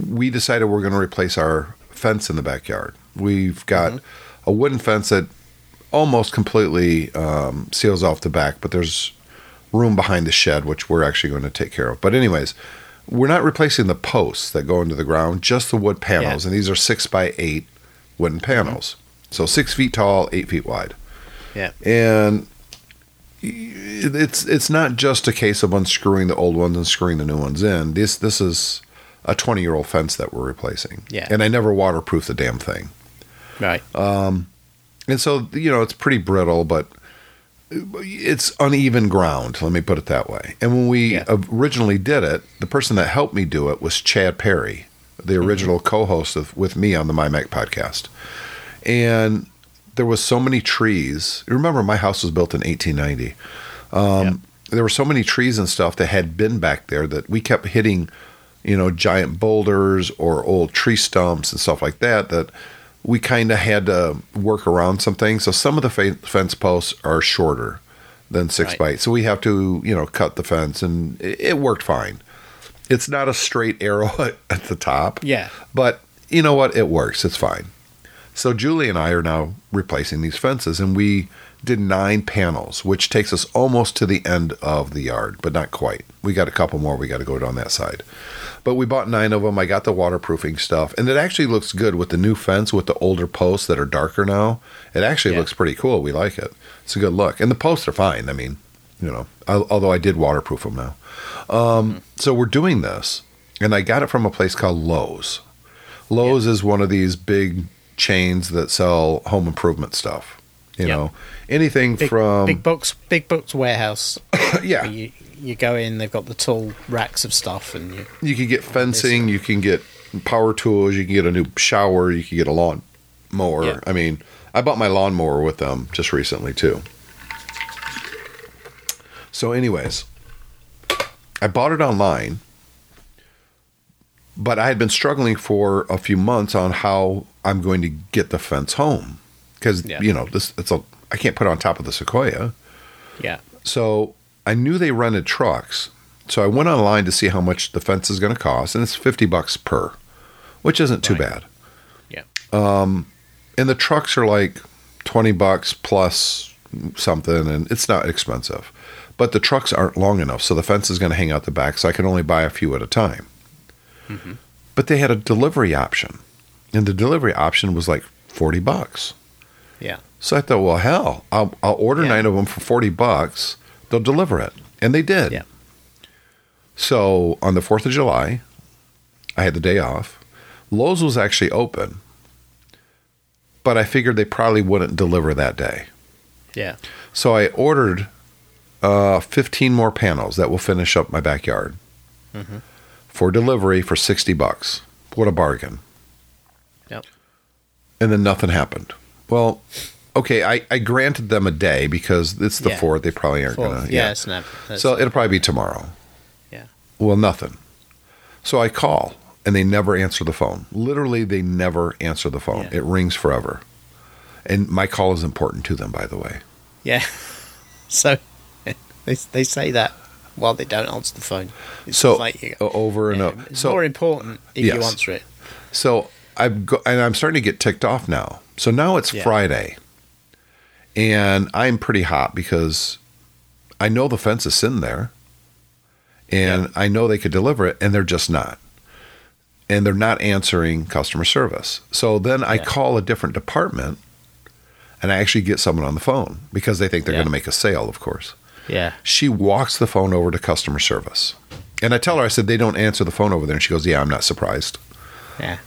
we decided we're going to replace our fence in the backyard. We've got a wooden fence that almost completely um, seals off the back, but there's room behind the shed, which we're actually going to take care of. But anyways, we're not replacing the posts that go into the ground, just the wood panels, Yeah. and these are six by eight wooden panels, so six feet tall, eight feet wide, yeah, and it's it's not just a case of unscrewing the old ones and screwing the new ones in. This this is a twenty year old fence that we're replacing. Yeah. and I never waterproof the damn thing. right. Um, And so, you know, it's pretty brittle, but it's uneven ground. Let me put it that way. And when we Yeah. originally did it, the person that helped me do it was Chad Perry, the Mm-hmm. original co-host of with me on the My Mac podcast. And there was so many trees. Remember, my house was built in 1890. Um, There were so many trees and stuff that had been back there that we kept hitting, you know, giant boulders or old tree stumps and stuff like that. That we kind of had to work around some things. So some of the fe- fence posts are shorter than six Right. by eight. So we have to, you know, cut the fence, and it, it worked fine. It's not a straight arrow at, the top. Yeah. But you know what? It works. It's fine. So Julie and I are now replacing these fences, and we did nine panels, which takes us almost to the end of the yard, but not quite. We got a couple more. We got to go down that side. But we bought nine of them. I got the waterproofing stuff, and it actually looks good with the new fence with the older posts that are darker now. It actually Yeah. looks pretty cool. We like it. It's a good look, and the posts are fine. I mean, you know, al- although I did waterproof them now. Um, So we're doing this, and I got it from a place called Lowe's. Lowe's is one of these big chains that sell home improvement stuff. You Yeah. know, anything Big, from big books, big books warehouse. yeah, you you go in, they've got the tall racks of stuff, and you you can get fencing, you can get power tools, you can get a new shower, you can get a lawn mower. Yeah. I mean, I bought my lawnmower with them just recently too. So, anyways, I bought it online, but I had been struggling for a few months on how I'm going to get the fence home because Yeah. you know this it's a I can't put it on top of the sequoia. yeah So I knew they rented trucks. So I went online to see how much the fence is going to cost, and it's 50 bucks per, which isn't too Right. bad. yeah Um, And the trucks are like 20 bucks plus something, and it's not expensive. But the trucks aren't long enough, so the fence is going to hang out the back, so I can only buy a few at a time. Mm-hmm. But they had a delivery option, and the delivery option was like 40 bucks. yeah So I thought, well, hell, I'll, I'll order Yeah. nine of them for 40 bucks. They'll deliver it. And they did. Yeah. So on the 4th of July, I had the day off. Lowe's was actually open, but I figured they probably wouldn't deliver that day. yeah So I ordered uh, 15 more panels that will finish up my backyard for delivery for 60 bucks. What a bargain. Yep. And then nothing happened. Well, okay, I, I granted them a day because it's the Yeah. fourth. They probably aren't going to. yeah, it's never. that's- So it'll probably be tomorrow. yeah Well, nothing. So I call and they never answer the phone. Literally, they never answer the phone. Yeah. It rings forever. And my call is important to them, by the way. yeah. So they they say that while they don't answer the phone. It's So like you- over and yeah, over. it's So more important if you answer it. So I've go, and I'm starting to get ticked off now. So now it's Yeah. Friday, and I'm pretty hot because I know the fence is sitting there, and I know they could deliver it, and they're just not, and they're not answering customer service. So then I Yeah. call a different department, and I actually get someone on the phone because they think they're Yeah. going to make a sale, of course. Yeah. She walks the phone over to customer service. And I tell her, I said, they don't answer the phone over there. And she goes, Yeah, I'm not surprised. Yeah.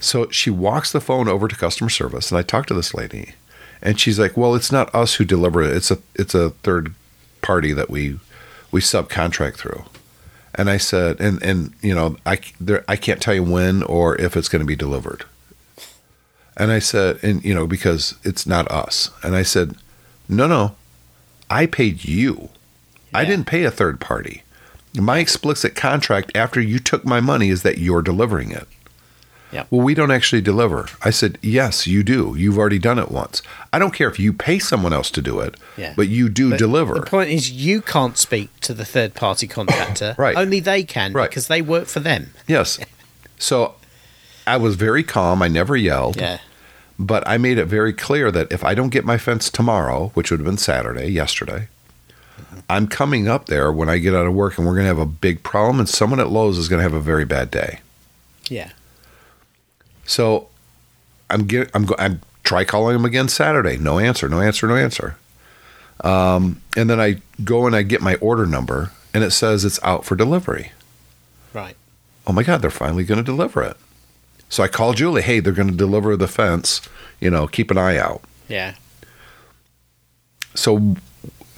So she walks the phone over to customer service, and I talk to this lady, and she's like, "Well, it's not us who deliver it. It's a it's a third party that we we subcontract through." And I said, "And and you know, I there I can't tell you when or if it's going to be delivered." And I said, "And you know, because it's not us." And I said, "No, no, I paid you. I didn't pay a third party. My explicit contract after you took my money is that you're delivering it." Yep. Well, we don't actually deliver. I said, Yes, you do. You've already done it once. I don't care if you pay someone else to do it, Yeah. but you do But deliver. The point is, you can't speak to the third party contractor. Right. Only they can Right. because they work for them. yes. So I was very calm. I never yelled, Yeah. But I made it very clear that if I don't get my fence tomorrow, which would have been Saturday, yesterday, I'm coming up there when I get out of work and we're going to have a big problem, and someone at Lowe's is going to have a very bad day. Yeah. So I'm get, I'm go, I'm try calling him again Saturday. No answer. No answer. No answer. Um, and then I go and I get my order number, and it says it's out for delivery. Right. Oh my God, they're finally going to deliver it. So I call Julie. Hey, they're going to deliver the fence. You know, keep an eye out. Yeah. So,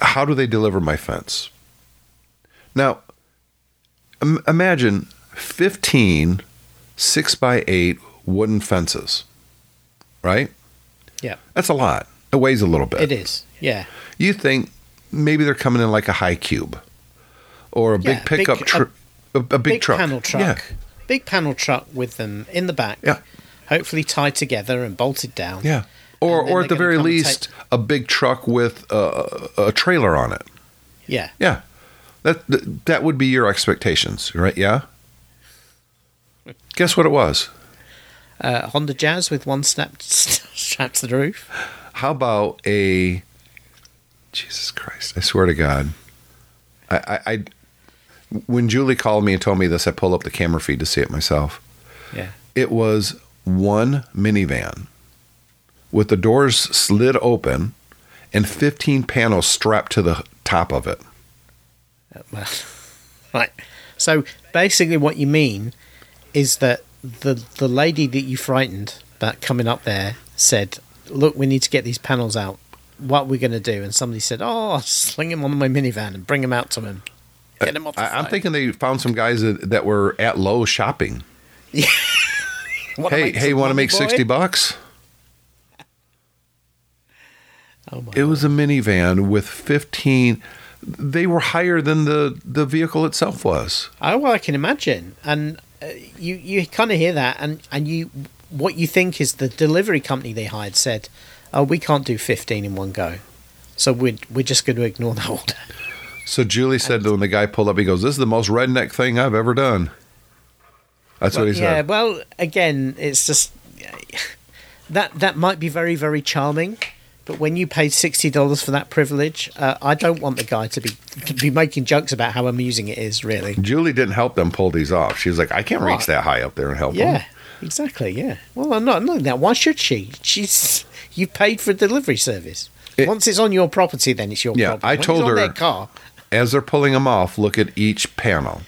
how do they deliver my fence? Now, Im- imagine 15 six by eight wooden fences, right? Yeah. That's a lot. It weighs a little bit. It is. Yeah. You think maybe they're coming in like a high cube or a Yeah, big pickup truck, a, a big, Big truck. panel truck. Yeah. Big panel truck with them in the back. Yeah. Hopefully tied together and bolted down. Yeah. or or at the very gonna come and least take- a big truck with a, a trailer on it. yeah. Yeah, that that- that would be your expectations, right? Yeah. Guess what it was? Uh, Honda Jazz with one snap strapped to the roof. How about a Jesus Christ? I swear to God, I, I, I when Julie called me and told me this, I pulled up the camera feed to see it myself. Yeah. It was one minivan with the doors slid open and 15 panels strapped to the top of it. Well, right. So basically, what you mean is that the the lady that you frightened about coming up there said, "Look, we need to get these panels out. What we're going to do?" And somebody said, "Oh, I'll sling him on my minivan and bring him out to him. Get him off the I, I'm thinking they found some guys that, that were at low shopping. Wanna hey, hey, want to make boy? 60 bucks? Oh my It was a minivan with 15 they were higher than the the vehicle itself was. Oh, well, I can imagine. And uh, you you kind of hear that, and and you what you think is the delivery company they hired said, "Oh, we can't do fifteen in one go, so we're we're just going to ignore that order." So Julie said that when the guy pulled up, he goes, "This is the most redneck thing I've ever done." That's Well, what he yeah, said. Yeah. Well, again, it's just that that might be very very charming. But when you paid sixty dollars for that privilege, uh, I don't want the guy to be to be making jokes about how amusing it is. Really, Julie didn't help them pull these off. She was like, "I can't reach that high up there and help Yeah, them." exactly. Yeah. Well, I'm not. Not that. Why should she? She's you paid for a delivery service. It- Once it's on your property, then it's your Yeah, problem. I told her- their car. As they're pulling them off, look at each panel.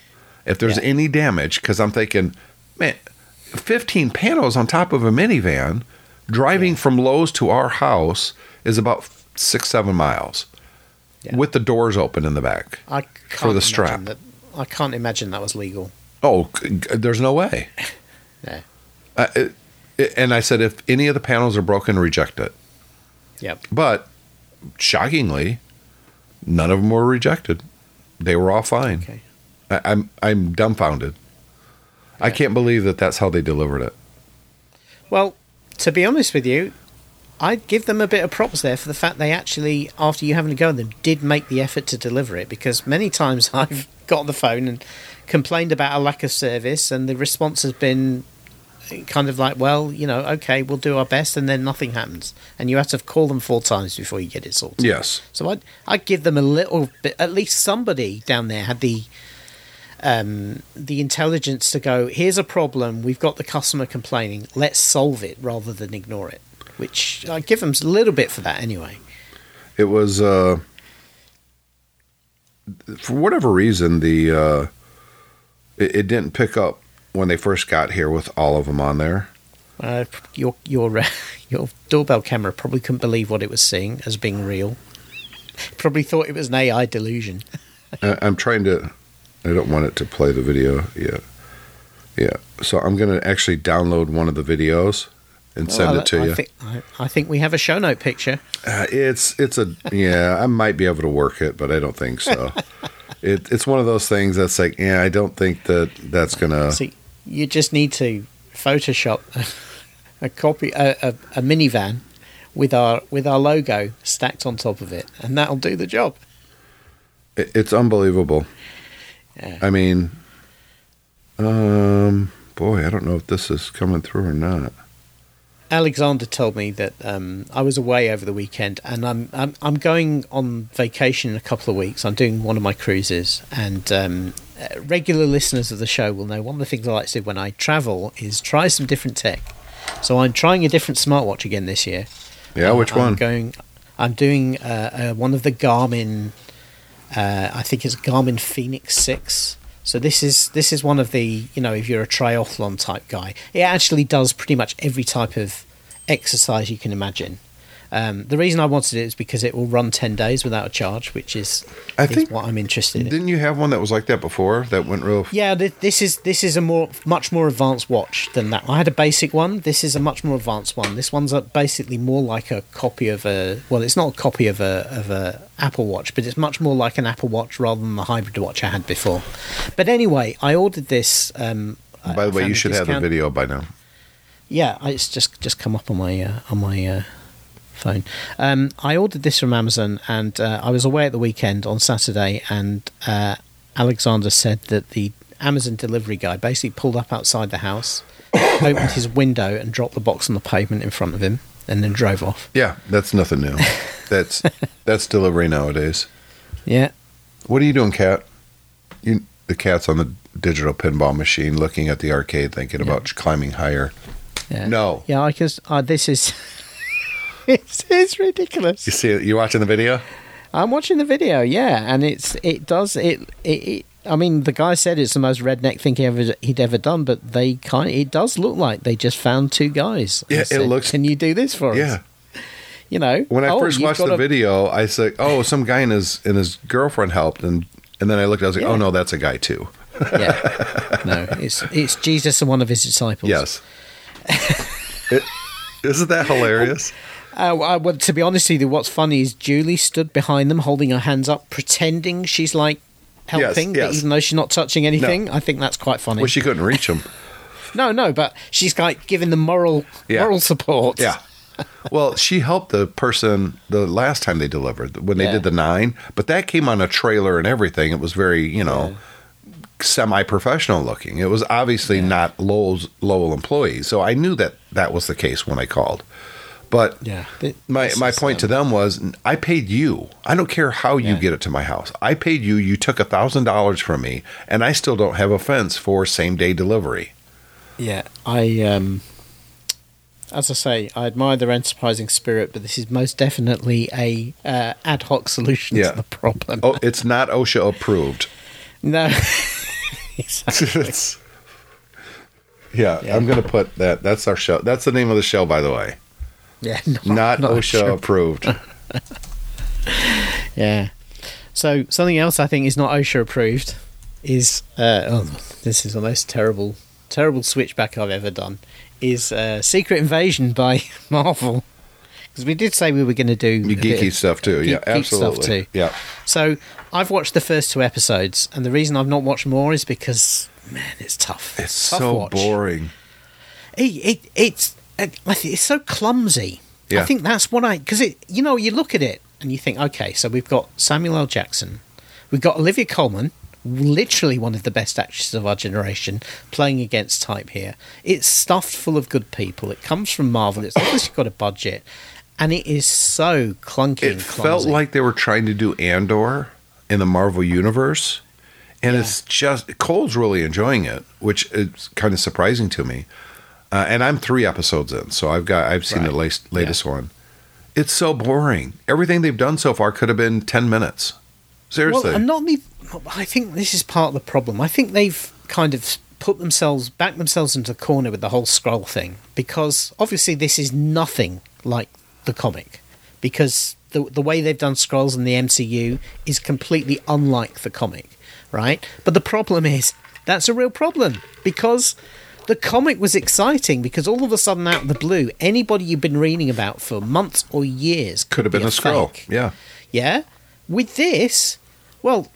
If there's Yeah. any damage, because I'm thinking, man, 15 panels on top of a minivan, driving from Lowe's to our house is about six, seven miles, Yeah. with the doors open in the back. I can't for the strap. That, I can't imagine that was legal. Oh, there's no way. No. Uh, it, it- and I said, if any of the panels are broken, reject it. Yep. But shockingly, none of them were rejected. They were all fine. Okay. I, I'm I'm dumbfounded. I can't believe that that's how they delivered it. Well, to be honest with you, I'd give them a bit of props there for the fact they actually, after you having to go with them, did make the effort to deliver it. Because many times I've got on the phone and complained about a lack of service, and the response has been kind of like, "Well, you know, okay, we'll do our best," and then nothing happens, and you have to call them four times before you get it sorted. Yes. So I'd, I'd give them a little bit, at least somebody down there had the um, the intelligence to go, here's a problem, we've got the customer complaining, let's solve it rather than ignore it. Which I give them a little bit for that anyway. It was uh for whatever reason the uh it didn't pick up when they first got here with all of them on there. Uh, your your uh, your doorbell camera probably couldn't believe what it was seeing as being real. Probably thought it was an AI delusion. I, I'm trying to. I don't want it to play the video yet. Yeah, so I'm gonna actually download one of the videos and send Well, it to I you. Think, I, I think we have a show note picture. Uh, it's it's a yeah. I might be able to work it, but I don't think so. it, it's one of those things that's like yeah. I don't think that that's gonna. See, you just need to Photoshop a, a copy, a, a, a minivan with our with our logo stacked on top of it, and that'll do the job. It's unbelievable. Yeah. I mean, um, boy, I don't know if this is coming through or not. Alexander told me that um, I was away over the weekend, and I'm, I'm I'm going on vacation in a couple of weeks. I'm doing one of my cruises, and um, uh, regular listeners of the show will know one of the things I like to do when I travel is try some different tech. So I'm trying a different smartwatch again this year. Yeah, Uh, which I'm one? Going. I'm doing uh, uh, one of the Garmin. Uh, I think it's Garmin Fenix Six. So this is this is one of the you know if you're a triathlon type guy, it actually does pretty much every type of exercise you can imagine. Um, the reason I wanted it is because it will run ten days without a charge, which is, I is think- what I'm interested in. Didn't you have one that was like that before? That went real. Yeah, th- this is this is a more much more advanced watch than that. I had a basic one. This is a much more advanced one. This one's basically more like a copy of a well, it's not a copy of a of a Apple Watch, but it's much more like an Apple Watch rather than the hybrid watch I had before. But anyway, I ordered this. Um, By the way, you should have the video by now. Yeah, it's just just come up on my uh, on my uh, phone. Um, I ordered this from Amazon, and uh, I was away at the weekend on Saturday, and uh, Alexander said that the Amazon delivery guy basically pulled up outside the house, opened his window, and dropped the box on the pavement in front of him, and then drove off. Yeah, that's nothing new. That's that's delivery nowadays. Yeah, What are you doing, cat? You the cat's on the digital pinball machine, looking at the arcade, thinking about climbing higher. yeah. No. Yeah, I guess uh, this is. it's, it's ridiculous. You see it? You watching the video? I'm watching the video, yeah, and it's it does it it. it I mean, the guy said it's the most redneck thing he ever he'd ever done, but they kind it does look like they just found two guys. Yeah, it said, looks- Can you do this for us? Yeah. you know. When I oh, first watched the a- video, I said, "Oh, some guy and his and his girlfriend helped," and and then I looked. I was like, oh, Yeah. "Oh no, that's a guy too." yeah, no, it's it's Jesus and one of his disciples. Yes. it, isn't that hilarious? Uh, well, to be honest with you, what's funny is Julie stood behind them, holding her hands up, pretending she's like helping, yes. but even though she's not touching anything. I think that's quite funny. Well, she couldn't reach them. no, no, but she's like giving them moral Yeah. moral support. Yeah. Well, she helped the person the last time they delivered when they Yeah. did the nine, but that came on a trailer and everything. It was very, you know, semi-professional looking. It was obviously not Lowell's Lowell employees, so I knew that that was the case when I called. But Yeah. Th- my this my is, point to them was, I paid you. I don't care how you Yeah. get it to my house. I paid you. You took a thousand dollars from me, and I still don't have a fence for same day delivery. Yeah, I um, as I say, I admire their enterprising spirit, but this is most definitely a uh, ad hoc solution Yeah. to the problem. Oh, it's not OSHA approved. No, exactly. It's- yeah, Yeah. I'm going to put that. That's our show. That's the name of the show, by the way. Yeah, not, Not, not OSHA sure. approved. Yeah. So something else I think is not OSHA approved is uh, oh, this is the most terrible, terrible switchback I've ever done. Is uh, Secret Invasion by Marvel because we did say we were going to do You a bit geeky stuff too. geek- yeah, absolutely. too. Yeah. So I've watched the first two episodes, and the reason I've not watched more is because man, it's tough. It's Tough so watch. boring. It, it it's Uh, it's so clumsy. Yeah. I think that's what I because it you know you look at it and you think okay, so we've got Samuel L. Jackson, we've got Olivia Colman, literally one of the best actresses of our generation, playing against type here. It's stuffed full of good people. It comes from Marvel. It's obviously got a budget, and it is so clunky. It felt like they were trying to do Andor in the Marvel universe, and it's just Cole's really enjoying it, which is kind of surprising to me. Uh, and I'm three episodes in, so I've got I've seen the Right. latest, latest one. It's so boring. Everything they've done so far could have been ten minutes. Seriously, Well, and not only, I think this is part of the problem. I think they've kind of put themselves, backed themselves into the corner with the whole Skrull thing because obviously this is nothing like the comic because the the way they've done Skrulls in the MCU is completely unlike the comic, right? But the problem is that's a real problem because. The comic was exciting because all of a sudden, out of the blue, anybody you've been reading about for months or years could have be been a Skrull. fake. Yeah, Yeah. With this, well,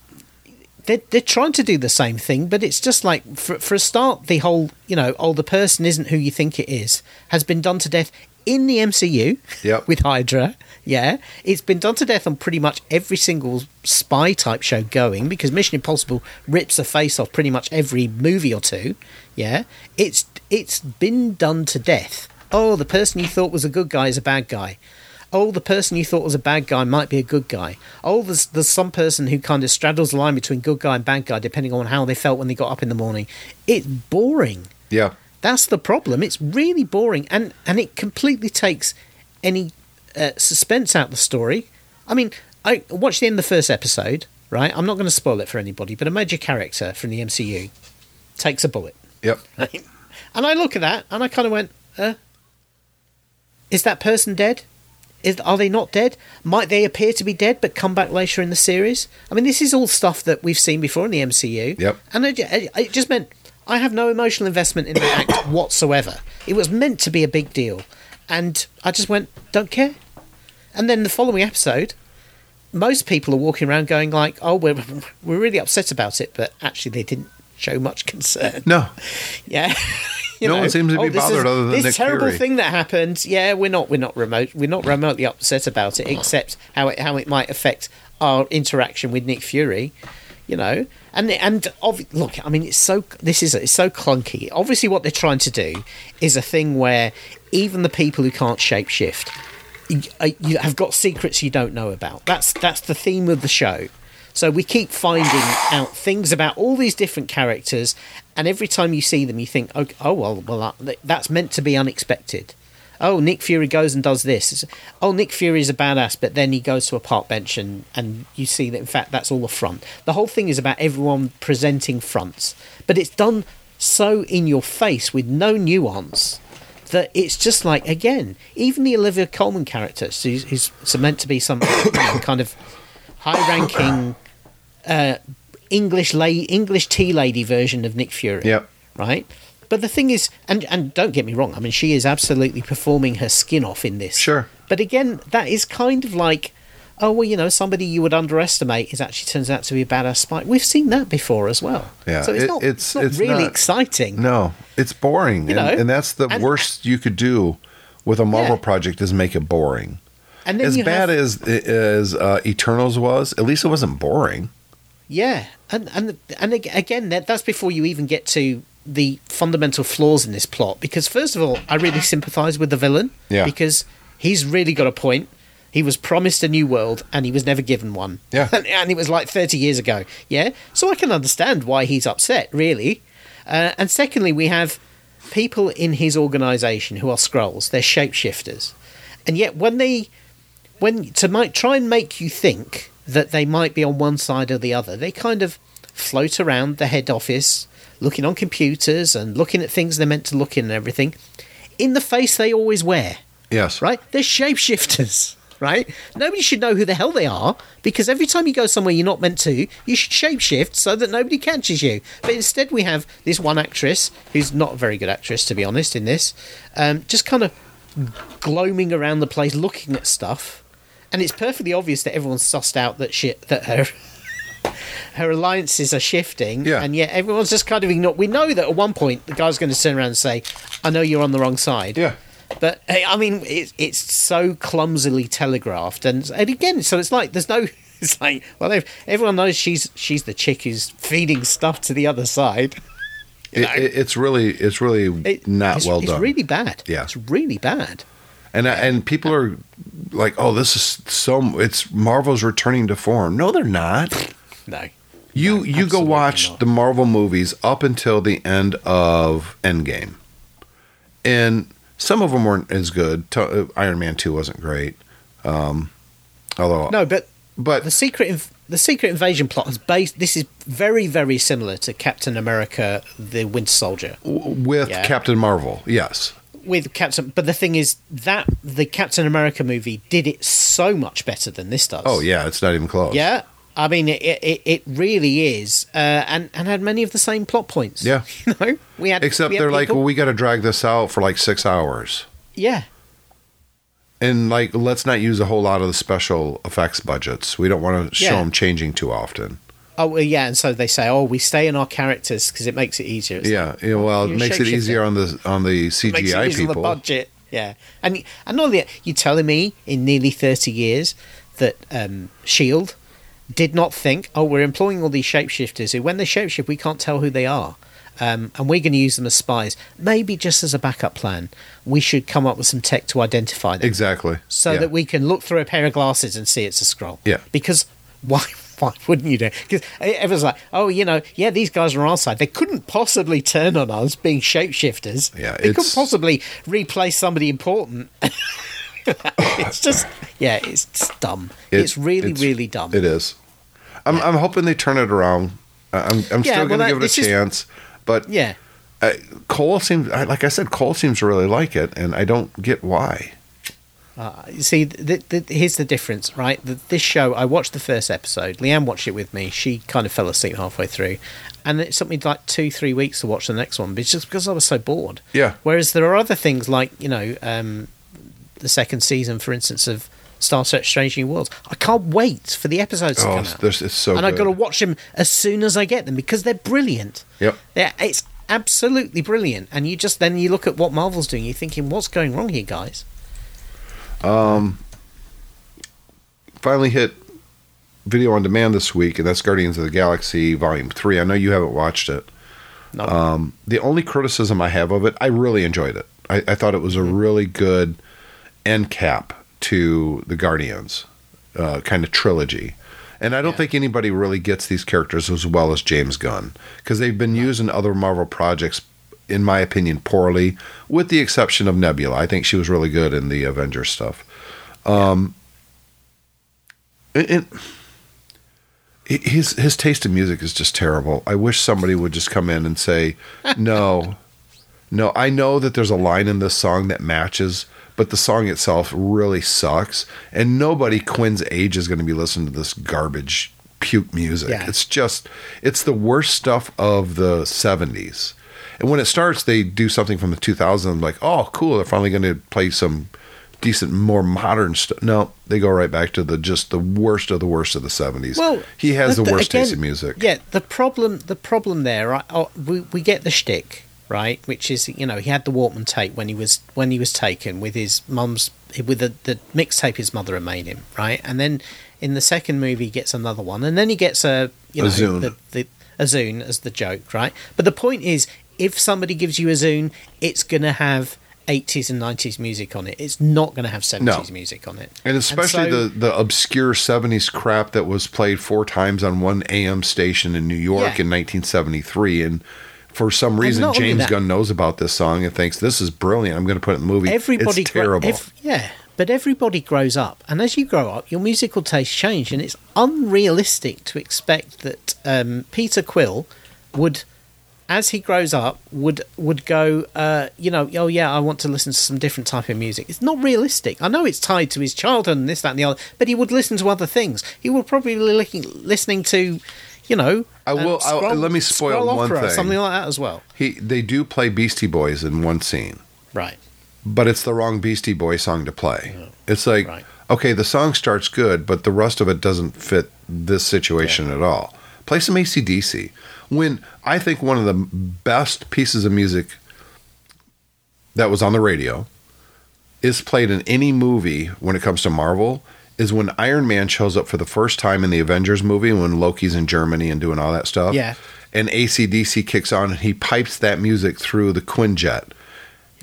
they're, they're trying to do the same thing, but it's just like, for, for a start, the whole, you know, oh, the person isn't who you think it is, has been done to death in the MCU Yep. with Hydra. Yeah. It's been done to death on pretty much every single spy type show going because Mission Impossible rips a face off pretty much every movie or two. Yeah. It's it's been done to death. Oh, the person you thought was a good guy is a bad guy. Oh, the person you thought was a bad guy might be a good guy. Oh, there's there's some person who kind of straddles the line between good guy and bad guy depending on how they felt when they got up in the morning. It's boring. yeah. That's the problem. It's really boring, and and it completely takes any uh, suspense out of the story. I mean, I watched the end of the first episode. Right, I'm not going to spoil it for anybody, but a major character from the MCU takes a bullet, Yep. right? and I look at that and I kind of went, uh, "Is that person dead? Is are they not dead? Might they appear to be dead but come back later in the series? I mean, this is all stuff that we've seen before in the MCU. Yep. And it, it it just meant I have no emotional investment in the act whatsoever. It was meant to be a big deal, and I just went, don't care. And then the following episode, most people are walking around going like, "Oh, we're we're really upset about it," but actually they didn't show much concern. No. Yeah, You No know, one seems to be "Oh, bothered is- other than this Nick terrible Fury." thing that happened. Yeah, we're not we're not remote we're not remotely upset about it, except how it how it might affect our interaction with Nick Fury. You know, and and ob- look, I mean, it's so this is it's so clunky. Obviously, what they're trying to do is a thing where even the people who can't shapeshift you, uh, you have got secrets you don't know about. That's that's the theme of the show. So we keep finding out things about all these different characters, and every time you see them, you think, oh, oh well, well, that- that's meant to be unexpected. Oh, Nick Fury goes and does this. Oh, Nick Fury is a badass, but then he goes to a park bench, and and you see that in fact that's all a front. The whole thing is about everyone presenting fronts, but it's done so in your face with no nuance that it's just like again, even the Olivia Colman character, who's, who's meant to be some kind of high-ranking uh, English la- English tea lady version of Nick Fury. Yep. Right. But the thing is, and and don't get me wrong, I mean she is absolutely performing her skin off in this. Sure. But again, that is kind of like, oh well, you know, somebody you would underestimate is actually turns out to be a badass spy. We've seen that before as well. Yeah, So it's it- not, it's- it's, not it's really not- exciting. No, it's boring, You and, know, and that's the and- worst you could do with a Marvel Yeah. project is make it boring. And then As bad have, as as uh, Eternals was, at least it wasn't boring. Yeah, and and and again, that, that's before you even get to the fundamental flaws in this plot. Because first of all, I really sympathise with the villain. Yeah. Because he's really got a point. He was promised a new world, and he was never given one. Yeah. and, and it was like thirty years ago. Yeah, so I can understand why he's upset, really. Uh, and secondly, we have people in his organisation who are Skrulls. They're shapeshifters, and yet when they when to might try and make you think that they might be on one side or the other, they kind of float around the head office, looking on computers and looking at things they're meant to look in and everything. In the face they always wear, Yes, right? They're shapeshifters, right? Nobody should know who the hell they are because every time you go somewhere you're not meant to, you should shapeshift so that nobody catches you. But instead, we have this one actress who's not a very good actress, to be honest, in this, um, just kind of gloaming around the place looking at stuff. And it's perfectly obvious that everyone's sussed out that shit that her her alliances are shifting, Yeah. and yet everyone's just kind of ignored. We know that at one point the guy's going to turn around and say, "I know you're on the wrong side." Yeah. But I mean, it, it's so clumsily telegraphed, and and again, so it's like there's no. It's like well, everyone knows she's she's the chick who's feeding stuff to the other side. It, it, it's really it's really It- not it's, well it's done. It's really bad. Yeah. it's really bad. And and people are like, oh, this is so. It's Marvel's returning to form. No, they're not. No, You you go watch not. the Marvel movies up until the end of Endgame, and some of them weren't as good. Uh, Iron Man two wasn't great. Um, although no, but but the secret inv- the secret invasion plot is based. This is very very similar to Captain America: The Winter Soldier. with Yeah. Captain Marvel, yes, with Captain. But the thing is that the Captain America movie did it so much better than this does. oh yeah, it's not even close. yeah. I mean, it it, it really is, uh, and and had many of the same plot points. Yeah. you know, we had Except we had they're like, well, we got to drag this out for like six hours. yeah, And like, let's not use a whole lot of the special effects budgets. We don't want to show Yeah. them changing too often. Oh well, yeah, and so they say, oh, we stay in our characters because it makes it easier. It's Yeah, yeah, well, it makes it easier on the on the CGI on the people. budget. Yeah, and and not only you telling me in nearly thirty years that um, Shield did not think, oh, we're employing all these shapeshifters who, when they shapeshift, we can't tell who they are. Um, and we're going to use them as spies. Maybe just as a backup plan, we should come up with some tech to identify them, Exactly. so Yeah. that we can look through a pair of glasses and see it's a Skrull. Yeah. Because why? Why wouldn't you do? Because everyone's like, oh, you know, yeah, these guys are on our side. They couldn't possibly turn on us being shapeshifters. Yeah, they couldn't possibly replace somebody important. it's just, yeah, it's just dumb. It- it's really, it's- really dumb. It is. I'm I'm hoping they turn it around. I'm I'm Yeah, still going to that- give it a chance, but Yeah. uh, Cole seems like I said, Cole seems to really like it, and I don't get why. Uh, you see, th th here's the difference, right? The, this show, I watched the first episode. Leanne watched it with me. She kind of fell asleep halfway through, and it took me like two, three weeks to watch the next one. But just because I was so bored. Yeah. Whereas there are other things like you know, um, the second season, for instance, of Star Trek: Strange New Worlds. I can't wait for the episodes to Oh, come out. it's so. and I've got to watch them as soon as I get them because they're brilliant. Yep. Yeah, it's absolutely brilliant. And you just then you look at what Marvel's doing, you're thinking, what's going wrong here, guys? Finally hit video on demand this week, and that's Guardians of the Galaxy Volume 3. I know you haven't watched it. No, Um, the only criticism I have of it, I really enjoyed it. I, I thought it was a really good end cap to the Guardians uh, kind of trilogy. And I don't Yeah. think anybody really gets these characters as well as James Gunn because they've been used in other Marvel projects, in my opinion, poorly, with the exception of Nebula. I think she was really good in the Avengers stuff. Um, and- and his his taste in music is just terrible. I wish somebody would just come in and say, "No, no, I know that there's a line in this song that matches, but the song itself really sucks, and nobody Quill's age is going to be listening to this garbage puke music. Yeah. It's just it's the worst stuff of the 70s. And when it starts, they do something from the 2000s like, "Oh, cool, they're finally going to play some decent more modern stuff." No, they go right back to the just the worst of the worst of the 70s. Well, he has the, the- worst taste in music. Yeah, the problem the problem there, oh, we we get the shtick right, which is you know he had the Walkman tape when he was when he was taken with his mum's with the the mixtape his mother had made him, right, and then in the second movie he gets another one, and then he gets a you A know Zune. the, the a Zune as the joke, right? But the point is, if somebody gives you a Zune, it's gonna have. 80s and 90s music on it. It's not going to have 70s music on it. And especially so- the, the obscure 70s crap that was played four times on one AM station in New York Yeah. in 1973. And for some reason, James that- Gunn knows about this song and thinks this is brilliant. I'm going to put it in the movie. everybody it's terrible. ev- yeah but everybody grows up and as you grow up your musical tastes change and it's unrealistic to expect that um, peter quill would as he grows up would would go uh, you know oh yeah i want to listen to some different type of music it's not realistic i know it's tied to his childhood and this that and the other but he would listen to other things he would probably be looking, listening to you know I will- I- scroll- let me spoil one thing. something like that as well he They do play Beastie Boys in one scene, right but it's the wrong Beastie Boy song to play. It's like, Right. okay, the song starts good, but the rest of it doesn't fit this situation at all. Play some ACDC. When I think one of the best pieces of music that was on the radio is played in any movie when it comes to Marvel is when Iron Man shows up for the first time in the Avengers movie when Loki's in Germany and doing all that stuff. Yeah. And ACDC kicks on and he pipes that music through the Quinjet.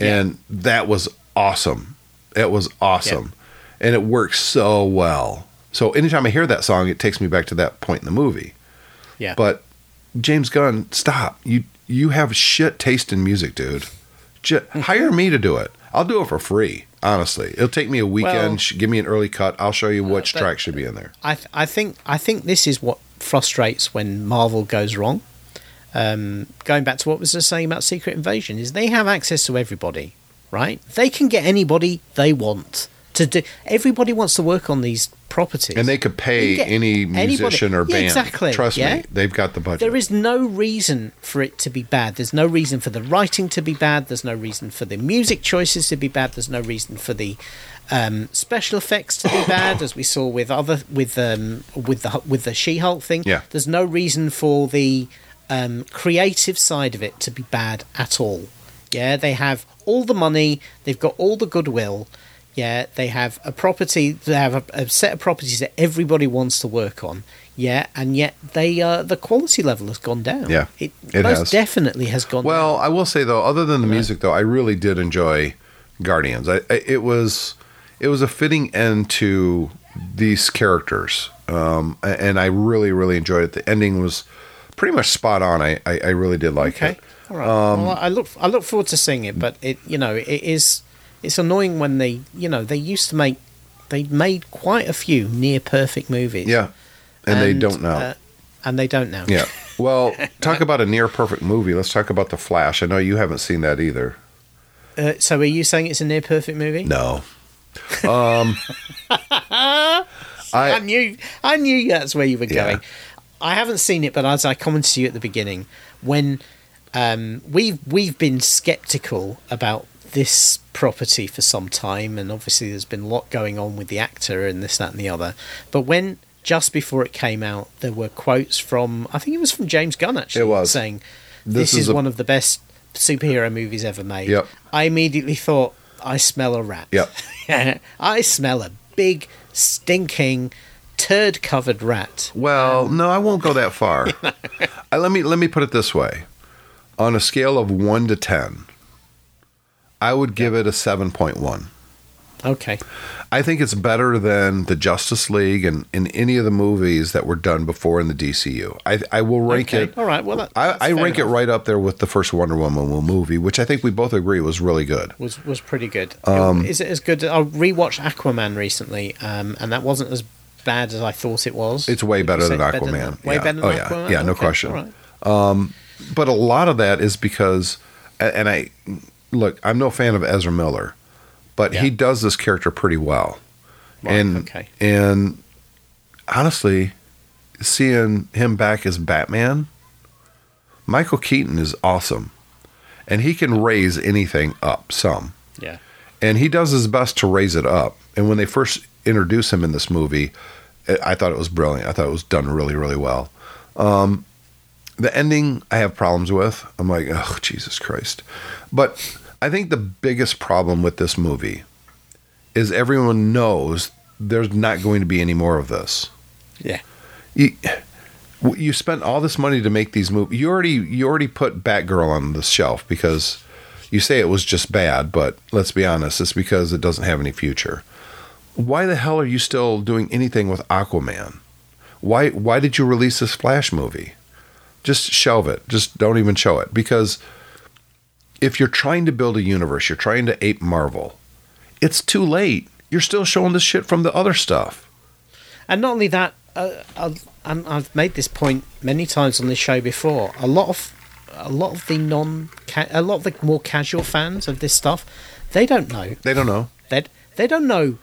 And that was awesome. It was awesome. And it works so well. So anytime I hear that song, it takes me back to that point in the movie. yeah But James Gunn, stop. You you have shit taste in music, dude. J- hire me to do it. I'll do it for free. Honestly, it'll take me a weekend. Well- give me an early cut. I'll show you which but- track should be in there. I th- I think I think this is what frustrates when Marvel goes wrong. Um, going back to what was I saying about Secret Invasion is they have access to everybody, right? They can get anybody they want to do. Everybody wants to work on these properties, And they could pay You can get any anybody- musician or Yeah, band. exactly, Trust yeah? me, they've got the budget. There is no reason for it to be bad. There's no reason for the writing to be bad. There's no reason for the music choices to be bad. There's no reason for the um, special effects to be bad, as we saw with other with um, with the with the She-Hulk thing. Yeah. There's no reason for the um, creative side of it to be bad at all. Yeah, they have all the money. They've got all the goodwill. Yeah, they have a property. They have a, a set of properties that everybody wants to work on. Yeah, and yet they uh, the quality level has gone down. Yeah, it, it most has. definitely has gone. Down. Well, down. I will say though, other than the music though, I really did enjoy Guardians. I, I it was it was a fitting end to these characters, um, and I really really enjoyed it. The ending was pretty much spot on. I I, I really did like okay, it. all right. Um, well, I look I look forward to seeing it, but it you know it is it's annoying when they you know they used to make they made quite a few near perfect movies. Yeah, and, they don't know. uh, and they don't know. yeah. Well, talk about a near perfect movie. Let's talk about The Flash. I know you haven't seen that either. Uh, so are you saying it's a near perfect movie? No. Um, I, I knew I knew that's where you were Yeah. going. I haven't seen it, but as I commented to you at the beginning, when um, we've we've been skeptical about this property for some time, and obviously there's been a lot going on with the actor and this, that, and the other. But when just before it came out, there were quotes from I think it was from James Gunn actually It was. saying this, This is, is a- one of the best superhero movies ever made. Yep. I immediately thought, I smell a rat. Yep. I smell a big, stinking, turd-covered rat. Well, um, no, I won't go that far. I, let me let me put it this way: on a scale of one to ten, I would give it a seven point one. Okay. I think it's better than the Justice League and in any of the movies that were done before in the DCU. I, I will rank Okay. it. All right. Well, that, I, I rank it right up there with the first Wonder Woman movie, which I think we both agree was really good. was was pretty good. Um, Is it as good? I rewatched Aquaman recently, um, and that wasn't as bad as I thought it was. It's way better than Aquaman. Way Yeah. better than Oh, yeah. Aquaman. Yeah, no Okay, question. right. But a lot of that is because, and I look, I'm no fan of Ezra Miller, but he does this character pretty well. Right, and okay. and honestly, seeing him back as Batman, Michael Keaton is awesome, and he can raise anything up some, Yeah. and he does his best to raise it up. And when they first introduce him in this movie, I- I thought it was brilliant. I thought it was done really, really well. Um, the ending I have problems with. I'm like, oh Jesus Christ! But I think the biggest problem with this movie is everyone knows there's not going to be any more of this. Yeah. You, you spent all this money to make these movies. You already you already put Batgirl on the shelf because you say it was just bad, but let's be honest, it's because it doesn't have any future. Why the hell are you still doing anything with Aquaman? Why why did you release this Flash movie? Just shelve it. Just don't even show it because if you're trying to build a universe, you're trying to ape Marvel. It's too late. You're still showing this shit from the other stuff. And not only that, uh, I've, I've made this point many times on this show before. A lot of a lot of the non, a lot of the more casual fans of this stuff, they don't know. They don't know. They they don't know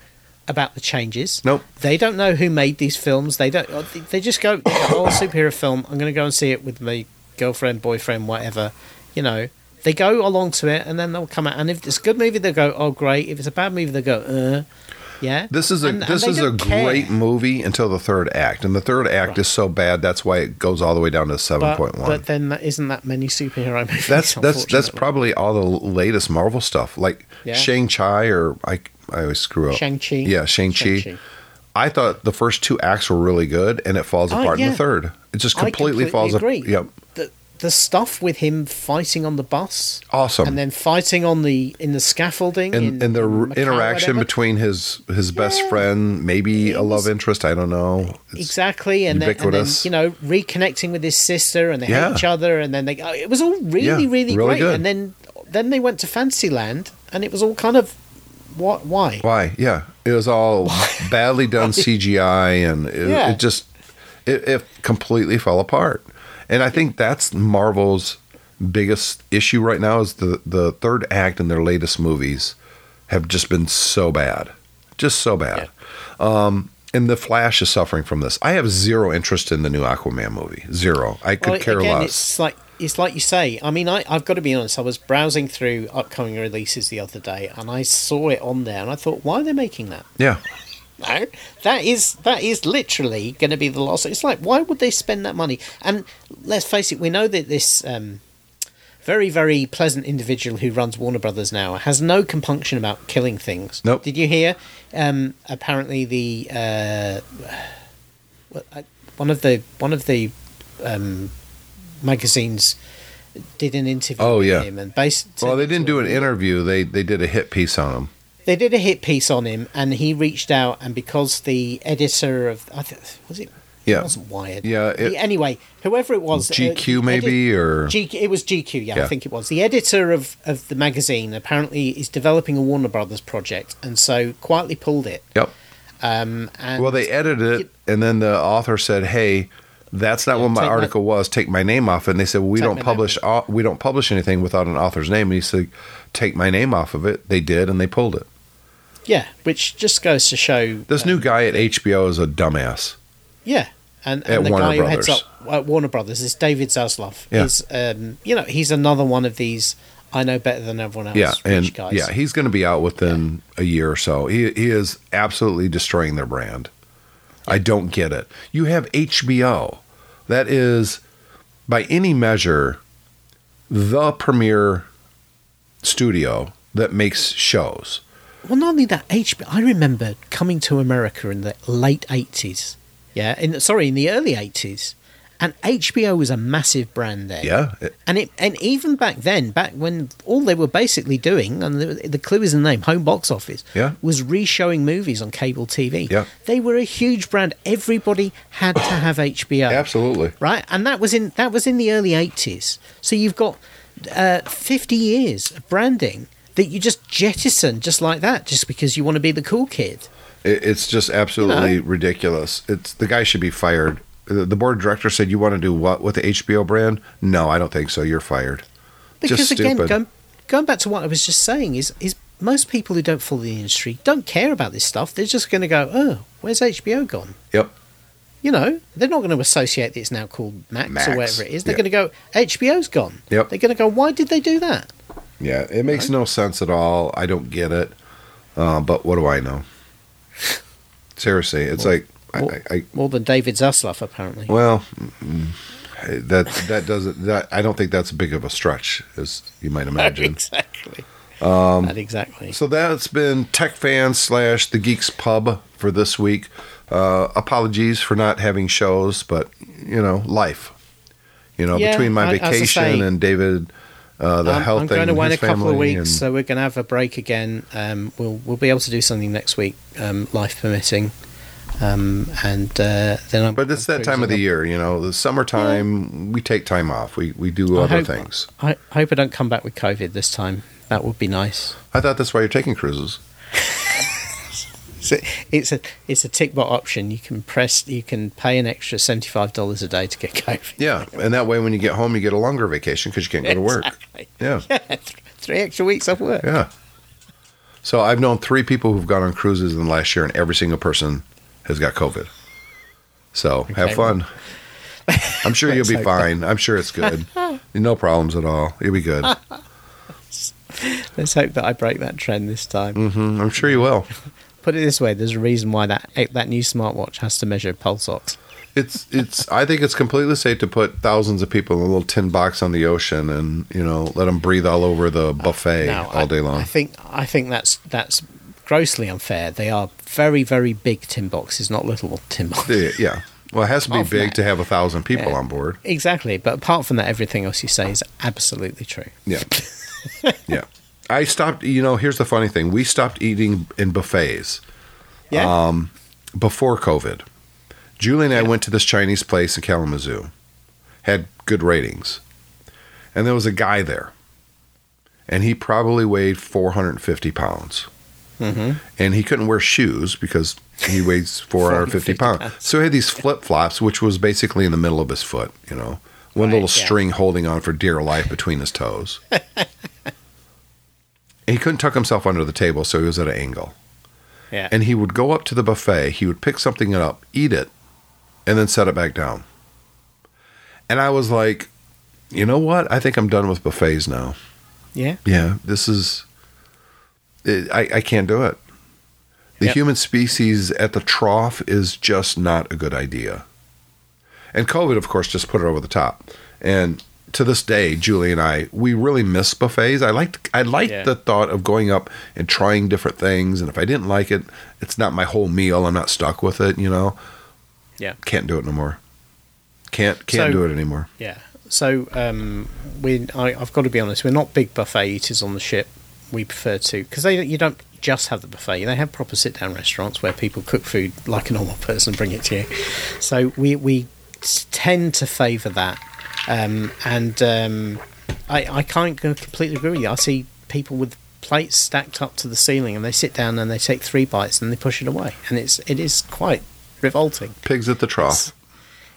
about the changes. Nope. They don't know who made these films. They don't. uh, They just go, "Oh, superhero film. I'm going to go and see it with my girlfriend, boyfriend, whatever." You know, they go along to it, and then they'll come out. And if it's a good movie, they'll go, "Oh, great." If it's a bad movie, they'll go, "Uh." Yeah. This is a And- and this they is a care. great movie until the third act, and the third act is so bad that's why it goes all the way down to seven But, point but then that isn't that many superhero movies. That's that's that's probably all the latest Marvel stuff, like Yeah. Shang Chi or I I always screw up. Shang-Chi. Yeah, Shang Chi. I thought the first two acts were really good, and it falls Oh, apart in yeah. the third. It just I completely, falls apart. Yep, The stuff with him fighting on the bus, awesome. and then fighting on the in the scaffolding, and, in, and the in interaction between his his best Yeah. friend, maybe It a love was- interest. I don't know. It's- exactly, and then, and then you know reconnecting with his sister, and they Yeah. hate each other, and then they oh, it was all really Yeah, really, really great, good. and then then they went to Fantasyland, and it was all kind of what why Why? Yeah, it was all badly done CGI, and it, it just it, it completely fell apart. And I think that's Marvel's biggest issue right now is the the third act in their latest movies have just been so bad, just so bad. Um, and the Flash is suffering from this. I have zero interest in the new Aquaman movie. Zero. I could Well, care again, less. It's like it's like you say. I mean, I, I've got to be honest. I was browsing through upcoming releases the other day, and I saw it on there, and I thought, why are they making that? Yeah, No, that is that is literally going to be the loss. It's like, why would they spend that money? And let's face it, we know that this um, very very pleasant individual who runs Warner Brothers now has no compunction about killing things. Nope. Did you hear? Um, apparently, the uh, one of the one of the um, magazines did an interview Oh, with yeah. him and based. Well, they didn't do an interview. They they did a hit piece on him. They did a hit piece on him, and he reached out, and because the editor of I think was it. Yeah. It wasn't Wired. Yeah, it- anyway, whoever it was, uh, GQ the maybe, or- GQ, it was GQ. Yeah, Yeah. I think it was. The editor of of the magazine apparently is developing a Warner Brothers project, and so quietly pulled it. Yep. Um, and Well, they edited it, and then the author said, "Hey, that's not Yeah, what my take my- article was. Take my name off." And they said, well, "We don't publish. au- we don't publish anything without an author's name." And he said, "Take my name off of it." They did, and they pulled it. Yeah, which just goes to show This new guy at HBO is a dumbass. Yeah, and, At and the Warner guy who heads up uh, Warner Brothers is David Zaslav. Yeah. He's um, you know he's another one of these I know better than everyone else. yeah, and guys. yeah, he's going to be out within a year or so. He he is absolutely destroying their brand. I don't get it. You have HBO. That is, by any measure, the premier studio that makes shows. Well, not only that, HBO. I remember coming to America in the late eighties. Yeah, in sorry, in the early eighties, and HBO was a massive brand there. Yeah, it- and it and even back then, back when all they were basically doing, and the, the clue is the name, home box office, Yeah. was re-showing movies on cable TV. Yeah. they were a huge brand. Everybody had to have HBO. Absolutely. right? And that was in that was in the early eighties. So you've got uh, fifty years of branding that you just jettison just like that, just because you want to be the cool kid. It, it's just absolutely You know? ridiculous. It's the guy should be fired. The, board of directors said, "You want to do what with the HBO brand?" No, I don't think so. You're fired. Because Just again, going, going back to what I was just saying is is most people who don't follow the industry don't care about this stuff. They're just going to go, "Oh, where's HBO gone?" Yep. You know, they're not going to associate that it's now called Max, Max, or whatever it is. They're yeah. going to go, "HBO's gone." Yep. They're going to go, "Why did they do that?" Yeah, it makes no sense at all. I don't get it. Uh, but what do I know? Seriously, it's like I, Well- I, I More than David Zaslav, apparently. well, mm, that that doesn't that I don't think that's big of a stretch, as you might imagine. exactly. Um, that exactly. So that's been TechFan slash The GeeksPub for this week. Uh, apologies for not having shows, but you know, life. You know, Yeah, between my vacation say, and David, uh, the I'm, health I'm going away in a couple of weeks, so we're going to have a break again. Um, we'll we'll be able to do something next week, um, life permitting. Um, and uh, then I'm. But it's that time of the year, you know, the summertime. We take time off. We we do I other hope, things. I hope I don't come back with COVID this time. That would be nice. I thought that's why you're taking cruises. So it's a it's a tick box option. You can press. You can pay an extra seventy five dollars a day to get COVID. Yeah, and that way, when you get home, you get a longer vacation because you can't go to work. Exactly. Yeah, Three extra weeks off work. yeah. So I've known three people who've gone on cruises in the last year, and every single person has got COVID. So have fun. I'm sure you'll be hope fine. I'm sure it's good. no problems at all. You'll be good. Let's hope that I break that trend this time. hmm I'm sure you will. Put it this way: there's a reason why that that new smartwatch has to measure pulse ox. It's it's. I think it's completely safe to put thousands of people in a little tin box on the ocean and you know let them breathe all over the uh, buffet No, all day long. I think I think that's that's grossly unfair. They are very very big tin boxes, not little tin boxes. yeah. Well, it has to be big that- to have a thousand people Yeah. on board. Exactly, but apart from that, everything else you say is absolutely true. Yeah. yeah. I stopped, you know, here's the funny thing. We stopped eating in buffets Yeah, before COVID. Julie and I went to this Chinese place in Kalamazoo, had good ratings. And there was a guy there. And he probably weighed 450 pounds. hmm And he couldn't wear shoes because he weighs 450 pounds. pounds. So he had these flip flops, which was basically in the middle of his foot, you know, one Right, little yeah. string holding on for dear life between his toes. he couldn't tuck himself under the table, so he was at an angle. yeah. And he would go up to the buffet, he would pick something up, eat it, and then set it back down. And I was like, you know what? I think I'm done with buffets now. yeah, Yeah, this is. It, I I can't do it. The Yep. human species at the trough is just not a good idea. And COVID, of course, just put it over the top. And to this day, Julie and I, we really miss buffets. I liked I liked Yeah. the thought of going up and trying different things. And if I didn't like it, it's not my whole meal. I'm not stuck with it. You know, yeah. can't do it no more. Can't can't So- do it anymore. Yeah. So um, we, I, I've got to be honest. We're not big buffet eaters on the ship. We prefer to because they you don't just have the buffet. They have proper sit down restaurants where people cook food like a normal person, and bring it to you. So we we tend to favour that. Um, and um, I I can't completely agree with you. I see people with plates stacked up to the ceiling and they sit down and they take three bites and they push it away and it's it is quite revolting. Pigs at the trough.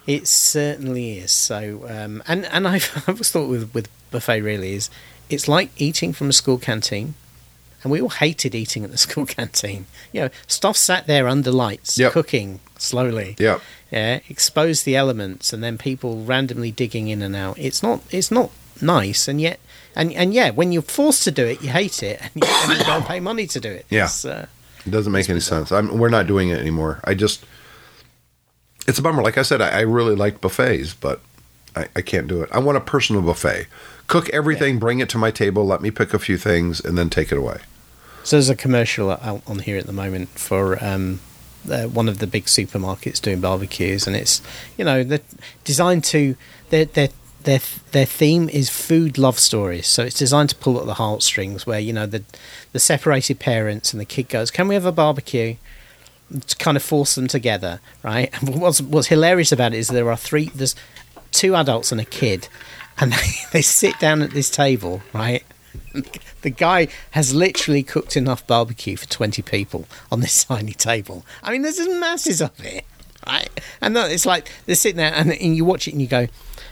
It certainly is. So, um, and and I've, I've always thought with with buffet really is it's like eating from a school canteen, and we all hated eating at the school canteen. You know, stuff sat there under lights, Yep. cooking slowly. Yep. Yeah, expose the elements, and then people randomly digging in and out. It's not it's not nice, and yet. And, and yeah, when you're forced to do it, you hate it, and you, and you and pay money to do it. Yeah. Uh, It doesn't make any sense. I'm, we're not doing it anymore. I just, it's a bummer. Like I said, I, I really like buffets, but I, I can't do it. I want a personal buffet Cook everything, bring it to my table, let me pick a few things, and then take it away. So there's a commercial out on here at the moment for um, uh, one of the big supermarkets doing barbecues, and it's you know they're designed to their their their their theme is food love stories. So it's designed to pull at the heartstrings, where you know the the separated parents and the kid goes, "Can we have a barbecue?" To kind of force them together, right? And what's what's hilarious about it is there are three. There's two adults and a kid, and they, they sit down at this table, right? The guy has literally cooked enough barbecue for 20 people on this tiny table. I mean, there's masses of it, right? And it's like they're sitting there and, and you watch it and you go,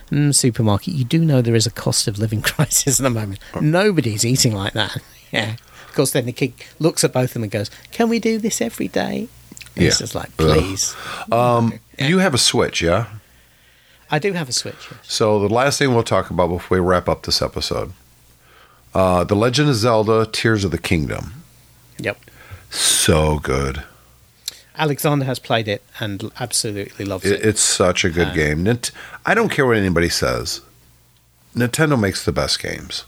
mm, supermarket, you do know there is a cost of living crisis at the moment. Nobody's eating like that. Yeah. Of course, then the kid looks at both of them and goes, Can we do this every day? And It's just like, please. Um, You have a Switch, yeah? I do have a Switch. yes. So the last thing we'll talk about before we wrap up this episode, uh, The Legend of Zelda: Tears of the Kingdom. Yep. So good. Alexander has played it and absolutely loves It, it. it's such a good Uh, game. I don't care what anybody says. Nintendo makes the best games.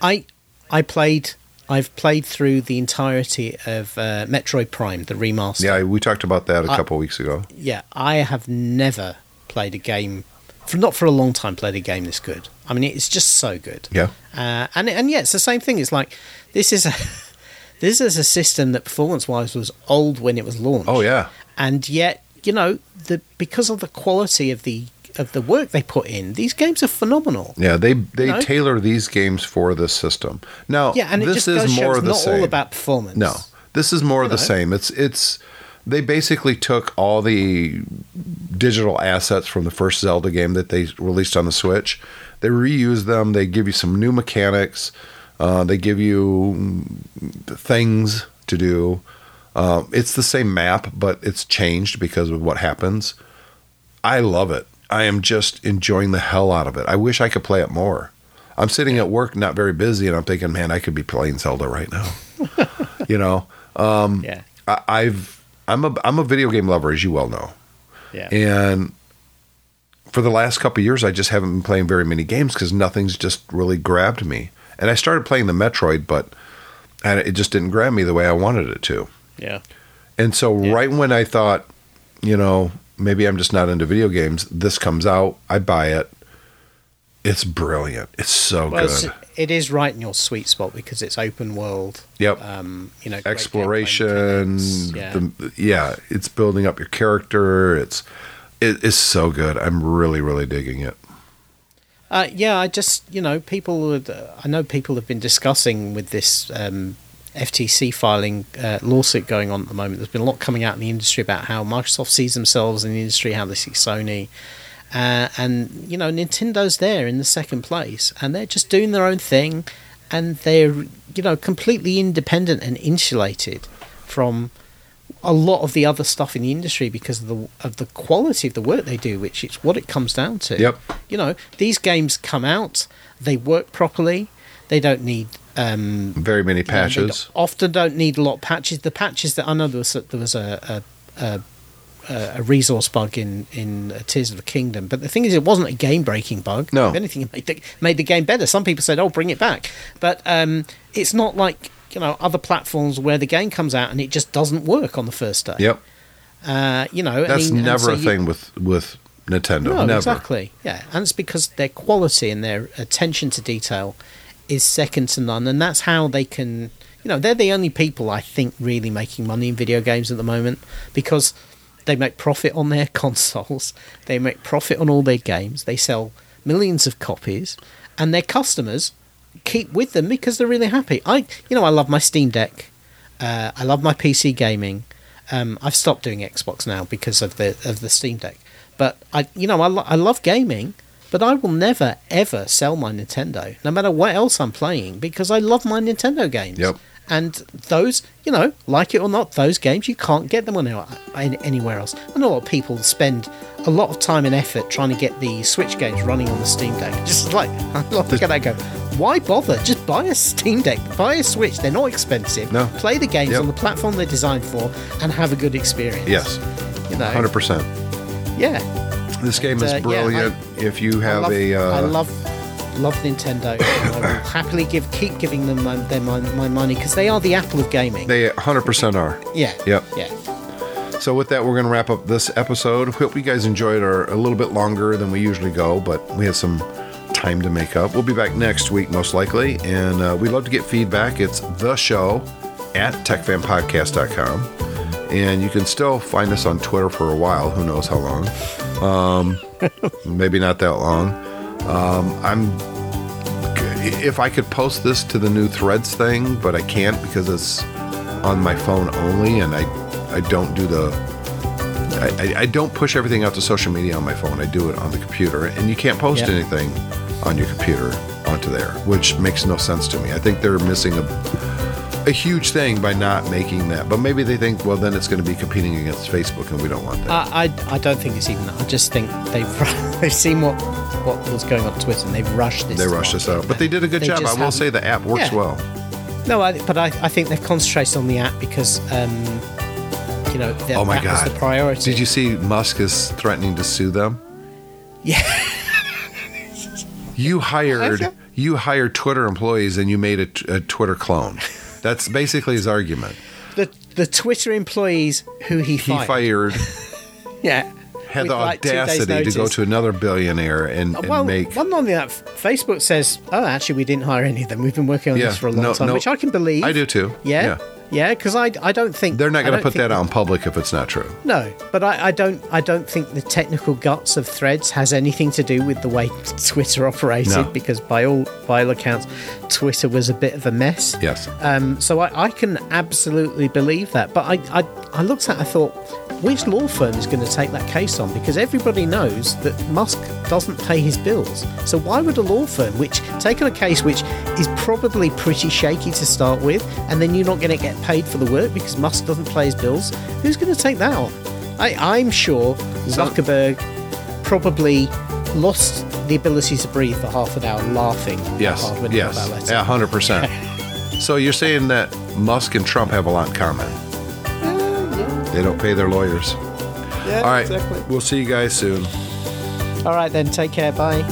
I I played I've played through the entirety of uh, Metroid Prime, the remaster. Yeah, we talked about that a I- couple weeks ago. Yeah, I have never played a game, for not for a long time, played a game this good. I mean, it's just so good. Yeah. Uh, and and yeah, it's the same thing. It's like this is a this is a system that performance wise was old when it was launched. Oh yeah. and yet you know the because of the quality of the of the work they put in, these games are phenomenal. Yeah, they they No? tailor these games for this system. Now, Yeah, and it this just is goes more shows of the not same. all about performance. No, this is more of the know. same. It's it's they basically took all the digital assets from the first Zelda game that they released on the Switch. They reuse them. They give you some new mechanics. Uh, they give you things to do. Uh, it's the same map, but it's changed because of what happens. I love it. I am just enjoying the hell out of it. I wish I could play it more. I'm sitting at work, not very busy, and I'm thinking, man, I could be playing Zelda right now. you know, Yeah. I, I've I'm a I'm a video game lover, as you well know, Yeah. and for the last couple of years, I just haven't been playing very many games because nothing's just really grabbed me. And I started playing the Metroid, but and it just didn't grab me the way I wanted it to. yeah. And so, Yeah. right when I thought, you know, maybe I'm just not into video games, this comes out, I buy it. It's brilliant. It's so Well, good. It is right in your sweet spot because it's open world. Yep. Um, you know, Exploration. Yeah. The, yeah, it's building up your character. It's it's so good. I'm really really digging it. Uh, yeah, I just you know people would. Uh, I know people have been discussing with this um, FTC filing uh, lawsuit going on at the moment. There's been a lot coming out in the industry about how Microsoft sees themselves in the industry, how they see Sony, uh, and you know Nintendo's there in the second place, and they're just doing their own thing, and they're you know completely independent and insulated from a lot of the other stuff in the industry because of the of the quality of the work they do, which is what it comes down to. Yep. You know, these games come out, they work properly, they don't need um, Very many you know, patches. often don't need a lot of patches. The patches that I know there was there was a a, a a resource bug in in Tears of the Kingdom, but the thing is, it wasn't a game breaking bug. No. if anything, it made the, made the game better. Some people said, "Oh, bring it back," but um, it's not like you know other platforms where the game comes out and it just doesn't work on the first day. Yep. Uh, you know, I That's mean, never so a you- thing with with Nintendo. no, never. exactly. Yeah, and it's because their quality and their attention to detail is second to none, and that's how they can. You know, they're the only people I think really making money in video games at the moment because they make profit on their consoles, they make profit on all their games, they sell millions of copies, and their customers keep with them because they're really happy. I, you know, I love my Steam Deck. Uh, I love my PC gaming. Um, I've stopped doing Xbox now because of the of the Steam Deck. But I, you know, I, lo- I love gaming, but I will never ever sell my Nintendo, no matter what else I'm playing, because I love my Nintendo games. Yep. And those, you know, like it or not, those games you can't get them on anywhere else. I know a lot of people spend a lot of time and effort trying to get the Switch games running on the Steam Deck. Just like I look at that, go, why bother? Just buy a Steam Deck, buy a Switch. They're not expensive. No. Play the games Yep. on the platform they're designed for, and have a good experience. Yes. you know, Hundred percent. yeah. This game But, is uh, yeah, brilliant. if you I have love, a, uh, I love love Nintendo. and I will happily give keep giving them my, their, my, my money because they are the Apple of gaming. They 100% are. yeah. Yep. Yeah. So with that, we're going to wrap up this episode. Hope you guys enjoyed our a little bit longer than we usually go, but we had some time to make up. We'll be back next week, most likely, and uh, we love to get feedback. It's the show at techfanpodcast.com, and you can still find us on Twitter for a while. Who knows how long? Um, maybe not that long. Um, I'm if I could post this to the new Threads thing, but I can't because it's on my phone only, and I I don't do the I, I- don't push everything out to social media on my phone. I do it on the computer, and you can't post anything on your computer onto there, which makes no sense to me. I think they're missing a a huge thing by not making that. But maybe they think, well, then it's going to be competing against Facebook, and we don't want that. I, I, I don't think it's even that. I just think they've they've seen what what was going on Twitter and they've rushed this. they rushed us out, but they did a good job. I will say the app works Yeah. well. No, I, but I, I think they've concentrated on the app because, um, you know, Oh my that god! was the priority. Did you see Musk is threatening to sue them? Yeah. You hired you hired Twitter employees and you made a Twitter clone. That's basically his argument. The the Twitter employees who he He fired. fired Yeah. had the like, audacity to go to another billionaire and, and well, make one on the app, Facebook says, "Oh, actually, we didn't hire any of them. We've been working on Yeah, this for a long no- time," no- which I can believe. I do too. Yeah, Yeah. Yeah, because I, I don't think they're not going to put that out in public if it's not true. No, but I, I don't I don't think the technical guts of Threads has anything to do with the way Twitter operated No. because by all by all accounts, Twitter was a bit of a mess. Yes. Um, so I, I can absolutely believe that. But I, I, I looked at it, I thought, which law firm is going to take that case on? Because everybody knows that Musk doesn't pay his bills. So why would a law firm, which taken a case which is probably pretty shaky to start with, and then you're not going to get paid for the work because Musk doesn't pay his bills, who's going to take that on? I, I'm sure Zuckerberg probably lost the ability to breathe for half an hour laughing Yes. hard when Yes. Yeah, hundred percent. So you're saying that Musk and Trump have a lot in common. They don't pay their lawyers. Yeah, All right. exactly. We'll see you guys soon. All right, then. Take care. Bye.